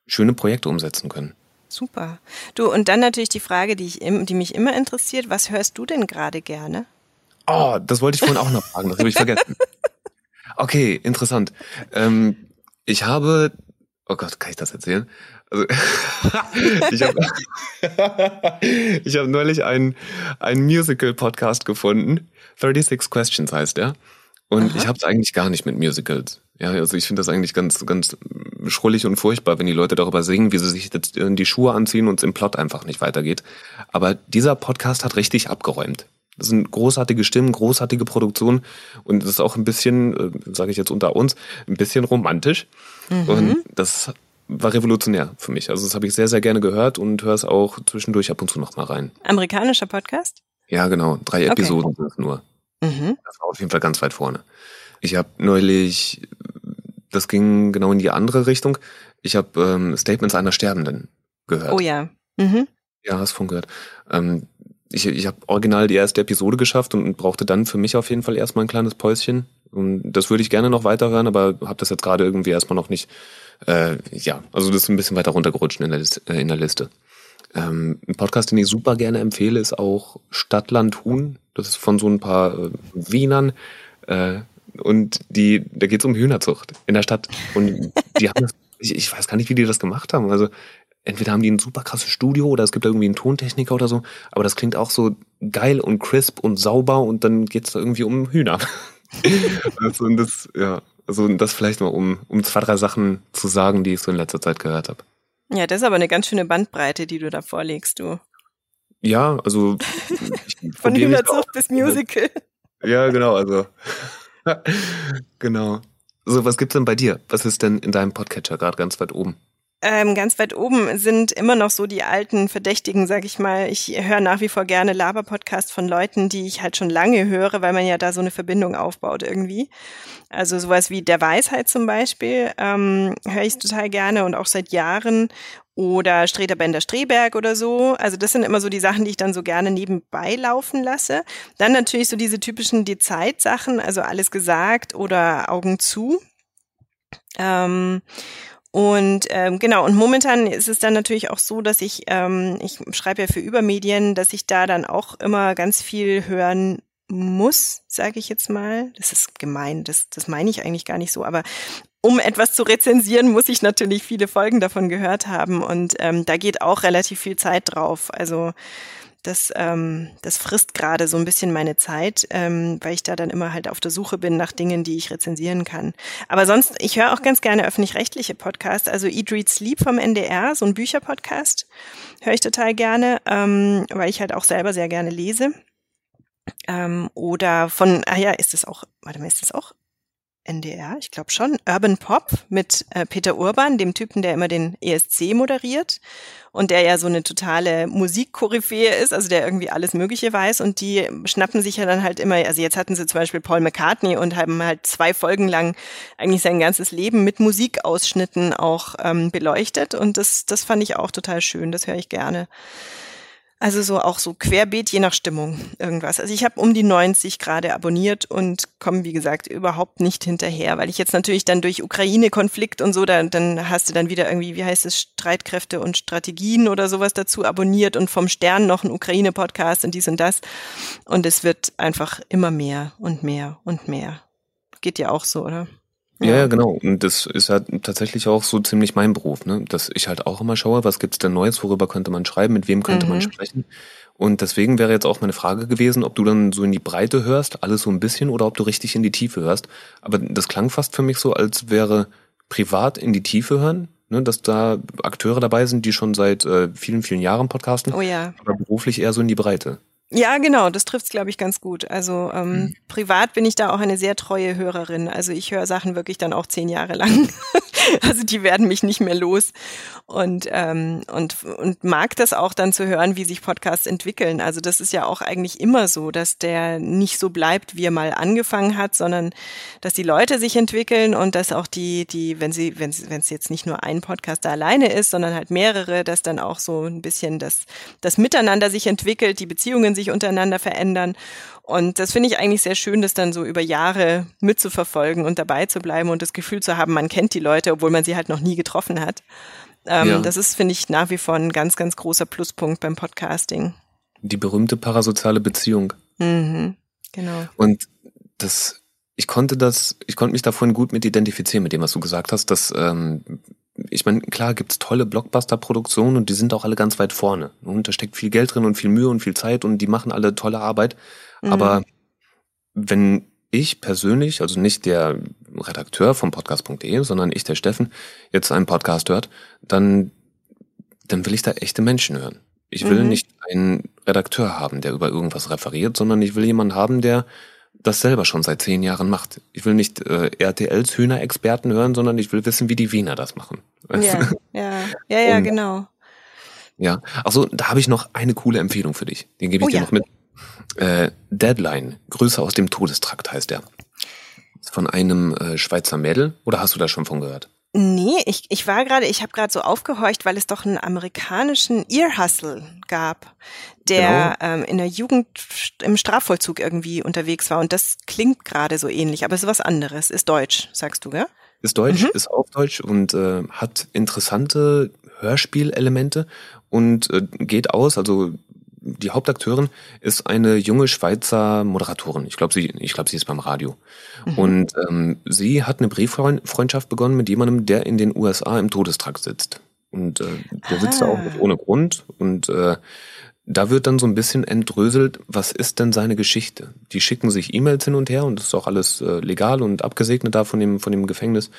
schöne Projekte umsetzen können. Super. Du, und dann natürlich die Frage, die, ich, die mich immer interessiert, was hörst du denn gerade gerne? Oh, das wollte ich vorhin auch noch fragen, das habe ich vergessen. Okay, interessant. Ähm, ich habe, oh Gott, kann ich das erzählen? Also, ich habe hab neulich einen, einen Musical-Podcast gefunden. 36 Questions heißt der. Und Aha. ich habe es eigentlich gar nicht mit Musicals. Ja, also ich finde das eigentlich ganz, ganz schrullig und furchtbar, wenn die Leute darüber singen, wie sie sich jetzt die Schuhe anziehen und es im Plot einfach nicht weitergeht. Aber dieser Podcast hat richtig abgeräumt. Das sind großartige Stimmen, großartige Produktionen und das ist auch ein bisschen, äh, sage ich jetzt unter uns, ein bisschen romantisch. Mhm. Und das war revolutionär für mich. Also das habe ich sehr, sehr gerne gehört und höre es auch zwischendurch ab und zu noch mal rein. Amerikanischer Podcast? Ja, genau. Drei Episoden okay. sind nur. Mhm. Das war auf jeden Fall ganz weit vorne. Ich habe neulich, das ging genau in die andere Richtung. Ich habe ähm, Statements einer Sterbenden gehört. Oh ja. Mhm. Ja, hast von gehört. Ähm, ich ich habe original die erste Episode geschafft und brauchte dann für mich auf jeden Fall erstmal ein kleines Päuschen. Und das würde ich gerne noch weiterhören, aber habe das jetzt gerade irgendwie erstmal noch nicht. Äh, ja, also das ist ein bisschen weiter runtergerutscht in der, Liste, äh, in der Liste. Ähm, ein Podcast, den ich super gerne empfehle, ist auch Stadtland Huhn. Das ist von so ein paar äh, Wienern. Äh, und die, da geht es um Hühnerzucht in der Stadt. Und die haben das, ich, ich weiß gar nicht, wie die das gemacht haben. Also entweder haben die ein super krasses Studio oder es gibt irgendwie einen Tontechniker oder so, aber das klingt auch so geil und crisp und sauber und dann geht's da irgendwie um Hühner. also, und das, ja, also das vielleicht mal, um, um zwei, drei Sachen zu sagen, die ich so in letzter Zeit gehört habe. Ja, das ist aber eine ganz schöne Bandbreite, die du da vorlegst, du. Ja, also von Hühnerzucht bis Musical. Ja, genau, also genau. So, was gibt's denn bei dir? Was ist denn in deinem Podcatcher gerade ganz weit oben? Ähm, ganz weit oben sind immer noch so die alten Verdächtigen, sag ich mal. Ich höre nach wie vor gerne Laber-Podcasts von Leuten, die ich halt schon lange höre, weil man ja da so eine Verbindung aufbaut irgendwie. Also sowas wie der Weisheit zum Beispiel ähm, höre ich total gerne und auch seit Jahren. Oder Streter Bender Streberg oder so. Also das sind immer so die Sachen, die ich dann so gerne nebenbei laufen lasse. Dann natürlich so diese typischen Die Zeit-Sachen, also alles gesagt oder Augen zu. Ähm, und ähm, genau, und momentan ist es dann natürlich auch so, dass ich, ähm, ich schreibe ja für Übermedien, dass ich da dann auch immer ganz viel hören muss, sage ich jetzt mal. Das ist gemein, das, das meine ich eigentlich gar nicht so, aber um etwas zu rezensieren, muss ich natürlich viele Folgen davon gehört haben. Und ähm, da geht auch relativ viel Zeit drauf. Also das, ähm, das frisst gerade so ein bisschen meine Zeit, ähm, weil ich da dann immer halt auf der Suche bin nach Dingen, die ich rezensieren kann. Aber sonst, ich höre auch ganz gerne öffentlich-rechtliche Podcasts, also Eat, Read, Sleep vom NDR, so ein Bücherpodcast, höre ich total gerne, ähm, weil ich halt auch selber sehr gerne lese. Ähm, oder von, ah ja, ist das auch, warte mal, ist das auch NDR, ich glaube schon, Urban Pop mit äh, Peter Urban, dem Typen, der immer den ESC moderiert und der ja so eine totale Musikkoryphäe ist, also der irgendwie alles Mögliche weiß und die schnappen sich ja dann halt immer, also jetzt hatten sie zum Beispiel Paul McCartney und haben halt zwei Folgen lang eigentlich sein ganzes Leben mit Musikausschnitten auch ähm, beleuchtet und das, das fand ich auch total schön, das höre ich gerne. Also so auch so querbeet, je nach Stimmung irgendwas. Also ich habe um die 90 gerade abonniert und komme, wie gesagt, überhaupt nicht hinterher, weil ich jetzt natürlich dann durch Ukraine-Konflikt und so, dann, dann hast du dann wieder irgendwie, wie heißt es, Streitkräfte und Strategien oder sowas dazu abonniert und vom Stern noch ein Ukraine-Podcast und dies und das. Und es wird einfach immer mehr und mehr und mehr. Geht ja auch so, oder? Ja, ja, genau. Und das ist halt tatsächlich auch so ziemlich mein Beruf, ne? Dass ich halt auch immer schaue, was gibt's denn Neues, worüber könnte man schreiben, mit wem könnte mhm. man sprechen. Und deswegen wäre jetzt auch meine Frage gewesen, ob du dann so in die Breite hörst, alles so ein bisschen, oder ob du richtig in die Tiefe hörst. Aber das klang fast für mich so, als wäre privat in die Tiefe hören, ne, dass da Akteure dabei sind, die schon seit äh, vielen, vielen Jahren podcasten, oh ja. aber beruflich eher so in die Breite. Ja, genau, das trifft's, glaube ich, ganz gut. Also ähm, mhm. privat bin ich da auch eine sehr treue Hörerin. Also ich höre Sachen wirklich dann auch zehn Jahre lang. also die werden mich nicht mehr los und ähm, und und mag das auch dann zu hören, wie sich Podcasts entwickeln. Also das ist ja auch eigentlich immer so, dass der nicht so bleibt, wie er mal angefangen hat, sondern dass die Leute sich entwickeln und dass auch die die, wenn sie wenn wenn es jetzt nicht nur ein Podcast da alleine ist, sondern halt mehrere, dass dann auch so ein bisschen das das Miteinander sich entwickelt, die Beziehungen sich untereinander verändern. Und das finde ich eigentlich sehr schön, das dann so über Jahre mitzuverfolgen und dabei zu bleiben und das Gefühl zu haben, man kennt die Leute, obwohl man sie halt noch nie getroffen hat. Ähm, ja. Das ist, finde ich, nach wie vor ein ganz, ganz großer Pluspunkt beim Podcasting. Die berühmte parasoziale Beziehung. Mhm, genau. Und das, ich konnte das, ich konnte mich davon gut mit identifizieren, mit dem, was du gesagt hast, dass ähm, ich meine, klar gibt's tolle Blockbuster-Produktionen und die sind auch alle ganz weit vorne. Und da steckt viel Geld drin und viel Mühe und viel Zeit und die machen alle tolle Arbeit. Mhm. Aber wenn ich persönlich, also nicht der Redakteur vom Podcast.de, sondern ich, der Steffen, jetzt einen Podcast hört, dann, dann will ich da echte Menschen hören. Ich will mhm. nicht einen Redakteur haben, der über irgendwas referiert, sondern ich will jemanden haben, der das selber schon seit zehn Jahren macht. Ich will nicht äh, RTLs Hühnerexperten hören, sondern ich will wissen, wie die Wiener das machen. Ja, ja, ja, ja, Und, genau. Ja, also da habe ich noch eine coole Empfehlung für dich. Den gebe ich oh, dir ja. noch mit. Äh, Deadline, Grüße aus dem Todestrakt heißt der. Von einem äh, Schweizer Mädel. Oder hast du da schon von gehört? Nee, ich, ich war gerade, ich habe gerade so aufgehorcht, weil es doch einen amerikanischen Ear Hustle gab, der genau. ähm, in der Jugend im Strafvollzug irgendwie unterwegs war. Und das klingt gerade so ähnlich, aber es ist was anderes. Ist deutsch, sagst du, gell? Ist deutsch, mhm. ist auch deutsch und äh, hat interessante Hörspielelemente und äh, geht aus, also die Hauptakteurin ist eine junge Schweizer Moderatorin. Ich glaube, sie, ich glaube, sie ist beim Radio. Mhm. Und ähm, sie hat eine Brieffreundschaft begonnen mit jemandem, der in den USA im Todestrakt sitzt. Und äh, der sitzt da auch nicht ah. ohne Grund. Und äh, da wird dann so ein bisschen entdröselt, was ist denn seine Geschichte? Die schicken sich E-Mails hin und her und das ist auch alles äh, legal und abgesegnet da von dem, von dem Gefängnis.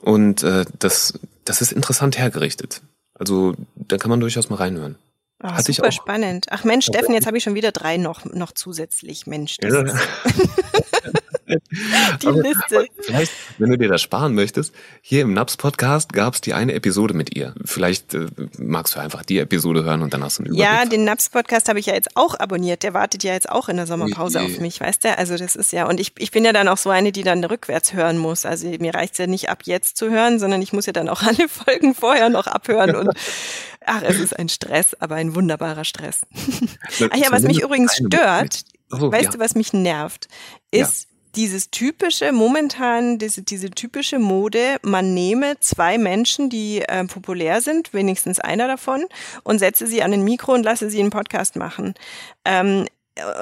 Und äh, das, das ist interessant hergerichtet. Also da kann man durchaus mal reinhören. Oh, Hatte super spannend. Ach Mensch, Steffen, jetzt habe ich schon wieder drei noch, noch zusätzlich. Mensch, das ja. die aber, Liste. Aber vielleicht, wenn du dir das sparen möchtest, hier im Naps-Podcast gab es die eine Episode mit ihr. Vielleicht äh, magst du einfach die Episode hören und dann hast du einen Überblick. Ja, den Naps-Podcast habe ich ja jetzt auch abonniert. Der wartet ja jetzt auch in der Sommerpause auf mich, weißt du? Also das ist ja, und ich, ich bin ja dann auch so eine, die dann rückwärts hören muss. Also mir reicht es ja nicht ab jetzt zu hören, sondern ich muss ja dann auch alle Folgen vorher noch abhören und ach, es ist ein Stress, aber ein wunderbarer Stress. ach ja, was mich übrigens stört, oh, weißt ja. du, was mich nervt, ist, dieses typische, momentan diese, diese typische Mode, man nehme zwei Menschen, die äh, populär sind, wenigstens einer davon, und setze sie an ein Mikro und lasse sie einen Podcast machen. Ähm,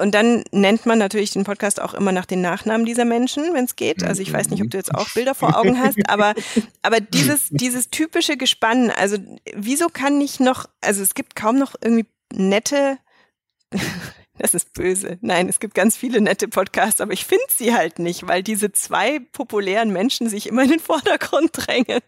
und dann nennt man natürlich den Podcast auch immer nach den Nachnamen dieser Menschen, wenn es geht. Also ich weiß nicht, ob du jetzt auch Bilder vor Augen hast, aber, aber dieses, dieses typische Gespann, also wieso kann nicht noch, also es gibt kaum noch irgendwie nette das ist böse. Nein, es gibt ganz viele nette Podcasts, aber ich finde sie halt nicht, weil diese zwei populären Menschen sich immer in den Vordergrund drängen.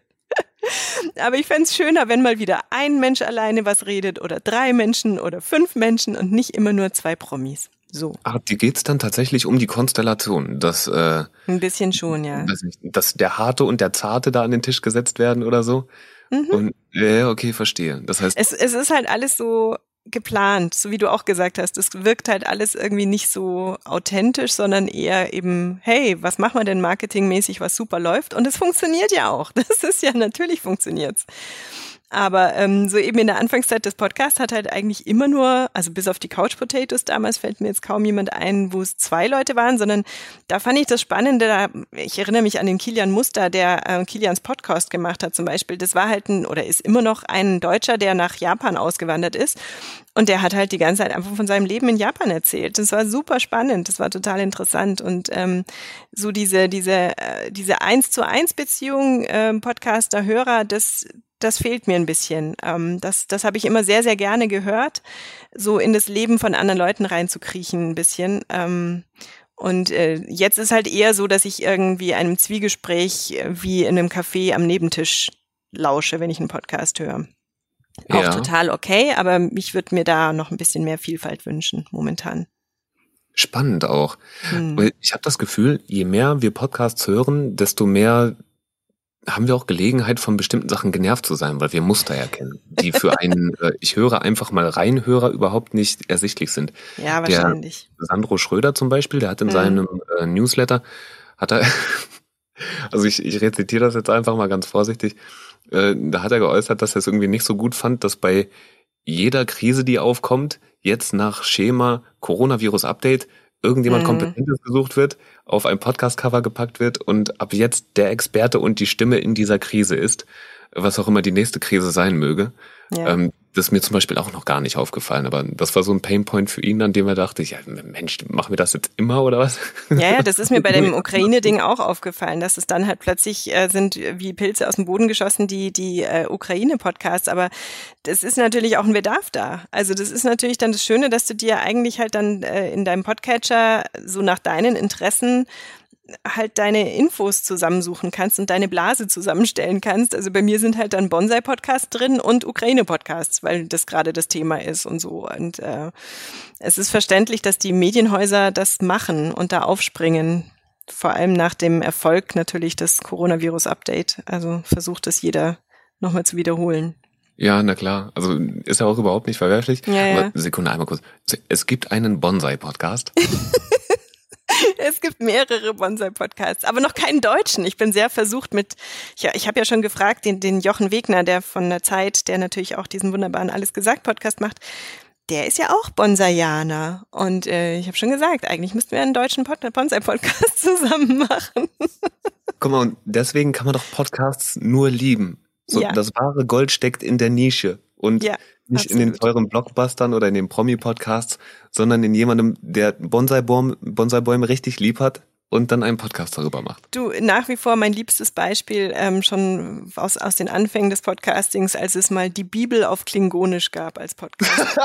Aber ich fände es schöner, wenn mal wieder ein Mensch alleine was redet oder drei Menschen oder fünf Menschen und nicht immer nur zwei Promis. So. Ach, die geht's dann tatsächlich um die Konstellation, dass äh, ein bisschen schon, ja. Dass, dass der Harte und der Zarte da an den Tisch gesetzt werden oder so. Mhm. Und ja, okay, verstehe. Das heißt, es, es ist halt alles so geplant, so wie du auch gesagt hast. Es wirkt halt alles irgendwie nicht so authentisch, sondern eher eben, hey, was machen wir denn marketingmäßig, was super läuft? Und es funktioniert ja auch. Das ist ja natürlich funktioniert's. Aber ähm, so eben in der Anfangszeit des Podcasts hat halt eigentlich immer nur, also bis auf die Couch Potatoes damals fällt mir jetzt kaum jemand ein, wo es zwei Leute waren, sondern da fand ich das Spannende, da, ich erinnere mich an den Kilian Muster, der äh, Kilians Podcast gemacht hat zum Beispiel. Das war halt ein, oder ist immer noch ein Deutscher, der nach Japan ausgewandert ist. Und der hat halt die ganze Zeit einfach von seinem Leben in Japan erzählt. Das war super spannend, das war total interessant. Und ähm, so diese, diese, äh, diese eins zu eins Beziehung, äh, Podcaster, Hörer, das, das fehlt mir ein bisschen. Ähm, das das habe ich immer sehr, sehr gerne gehört, so in das Leben von anderen Leuten reinzukriechen ein bisschen. Ähm, und äh, jetzt ist halt eher so, dass ich irgendwie einem Zwiegespräch äh, wie in einem Café am Nebentisch lausche, wenn ich einen Podcast höre. Auch ja. total okay, aber ich würde mir da noch ein bisschen mehr Vielfalt wünschen momentan. Spannend auch. Hm. Ich habe das Gefühl, je mehr wir Podcasts hören, desto mehr haben wir auch Gelegenheit, von bestimmten Sachen genervt zu sein, weil wir Muster erkennen, die für einen, äh, ich höre einfach mal reinhörer überhaupt nicht ersichtlich sind. Ja, wahrscheinlich. Der Sandro Schröder zum Beispiel, der hat in mhm. seinem äh, Newsletter, hat er, also ich, ich rezitiere das jetzt einfach mal ganz vorsichtig, äh, da hat er geäußert, dass er es irgendwie nicht so gut fand, dass bei jeder Krise, die aufkommt, jetzt nach Schema Coronavirus-Update irgendjemand mhm. Kompetentes gesucht wird, auf ein Podcast-Cover gepackt wird und ab jetzt der Experte und die Stimme in dieser Krise ist, was auch immer die nächste Krise sein möge. Ja. Ähm, das ist mir zum Beispiel auch noch gar nicht aufgefallen, aber das war so ein Painpoint für ihn, an dem er dachte, ja, Mensch, machen wir das jetzt immer oder was? Ja, ja, das ist mir bei dem Ukraine-Ding auch aufgefallen, dass es dann halt plötzlich äh, sind wie Pilze aus dem Boden geschossen, die, die äh, Ukraine-Podcasts, aber das ist natürlich auch ein Bedarf da. Also das ist natürlich dann das Schöne, dass du dir eigentlich halt dann äh, in deinem Podcatcher so nach deinen Interessen halt deine Infos zusammensuchen kannst und deine Blase zusammenstellen kannst. Also bei mir sind halt dann Bonsai-Podcasts drin und Ukraine-Podcasts, weil das gerade das Thema ist und so. Und äh, es ist verständlich, dass die Medienhäuser das machen und da aufspringen. Vor allem nach dem Erfolg natürlich des Coronavirus-Update. Also versucht es jeder nochmal zu wiederholen. Ja, na klar. Also ist ja auch überhaupt nicht verwerflich. Ja, ja. Sekunde, einmal kurz. Es gibt einen Bonsai-Podcast. es gibt mehrere Bonsai-Podcasts, aber noch keinen deutschen. Ich bin sehr versucht mit, ja, ich habe ja schon gefragt, den, den Jochen Wegner, der von der Zeit, der natürlich auch diesen wunderbaren Alles gesagt Podcast macht, der ist ja auch Bonsaianer. Und äh, ich habe schon gesagt, eigentlich müssten wir einen deutschen Bonsai-Podcast zusammen machen. Guck mal, und deswegen kann man doch Podcasts nur lieben. So, Ja. Das wahre Gold steckt in der Nische und Ja, nicht in den absolut. teuren Blockbustern oder in den Promi-Podcasts, sondern in jemandem, der Bonsai-Bäume richtig lieb hat und dann einen Podcast darüber macht. Du, nach wie vor mein liebstes Beispiel ähm, schon aus, aus den Anfängen des Podcastings, als es mal die Bibel auf Klingonisch gab als Podcast.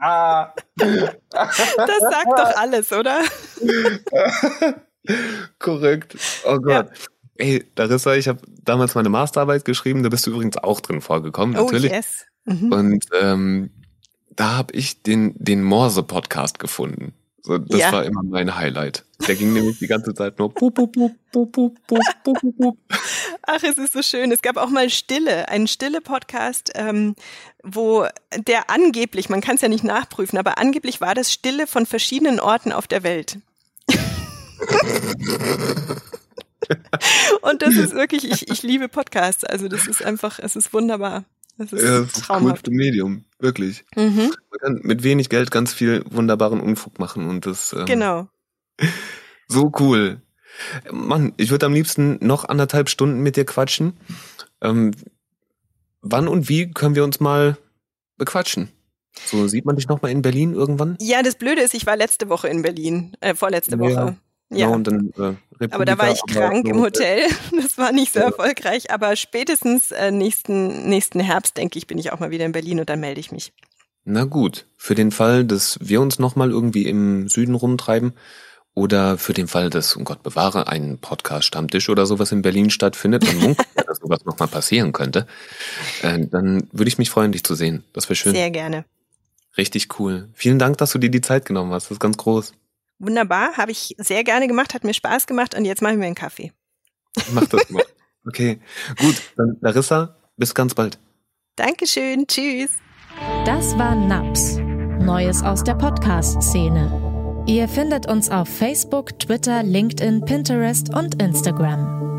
Ah. Das sagt doch alles, oder? Korrekt. Oh Gott. Ja. Ey, Larissa, ich habe damals meine Masterarbeit geschrieben, da bist du übrigens auch drin vorgekommen, oh. Yes. Mhm. Und ähm, da habe ich den, den Morse-Podcast gefunden. So, das ja. war immer mein Highlight. Der ging nämlich die ganze Zeit nur pup, pup, pup, pup, pup, pup, pup. Ach, es ist so schön. Es gab auch mal Stille, einen Stille-Podcast, ähm, wo der angeblich, man kann es ja nicht nachprüfen, aber angeblich war das Stille von verschiedenen Orten auf der Welt. Und das ist wirklich, ich, ich liebe Podcasts. Also das ist einfach, es ist wunderbar. Es ist Ja, das ist das coolste Medium, wirklich. Mhm, Man kann mit wenig Geld ganz viel wunderbaren Unfug machen und das ähm, genau. so cool. Mann, ich würde am liebsten noch anderthalb Stunden mit dir quatschen. Ähm, wann und wie können wir uns mal bequatschen? So sieht man dich noch mal in Berlin irgendwann? Ja, das Blöde ist, ich war letzte Woche in Berlin, äh, vorletzte Ja. Woche. Ja. und dann, äh, Aber da war ich krank im Hotel. Das war nicht so Ja. erfolgreich. Aber spätestens äh, nächsten, nächsten Herbst, denke ich, bin ich auch mal wieder in Berlin und dann melde ich mich. Na gut, für den Fall, dass wir uns noch mal irgendwie im Süden rumtreiben oder für den Fall, dass, um Gott bewahre, ein Podcast-Stammtisch oder sowas in Berlin stattfindet und munkelt, dass sowas noch mal passieren könnte, äh, dann würde ich mich freuen, dich zu sehen. Das wäre schön. Sehr gerne. Richtig cool. Vielen Dank, dass du dir die Zeit genommen hast. Das ist ganz groß. Wunderbar, habe ich sehr gerne gemacht, hat mir Spaß gemacht und jetzt mache ich mir einen Kaffee. Mach das mal. Okay, gut. Dann Larissa, bis ganz bald. Dankeschön, tschüss. Das war Naps. Neues aus der Podcast-Szene. Ihr findet uns auf Facebook, Twitter, LinkedIn, Pinterest und Instagram.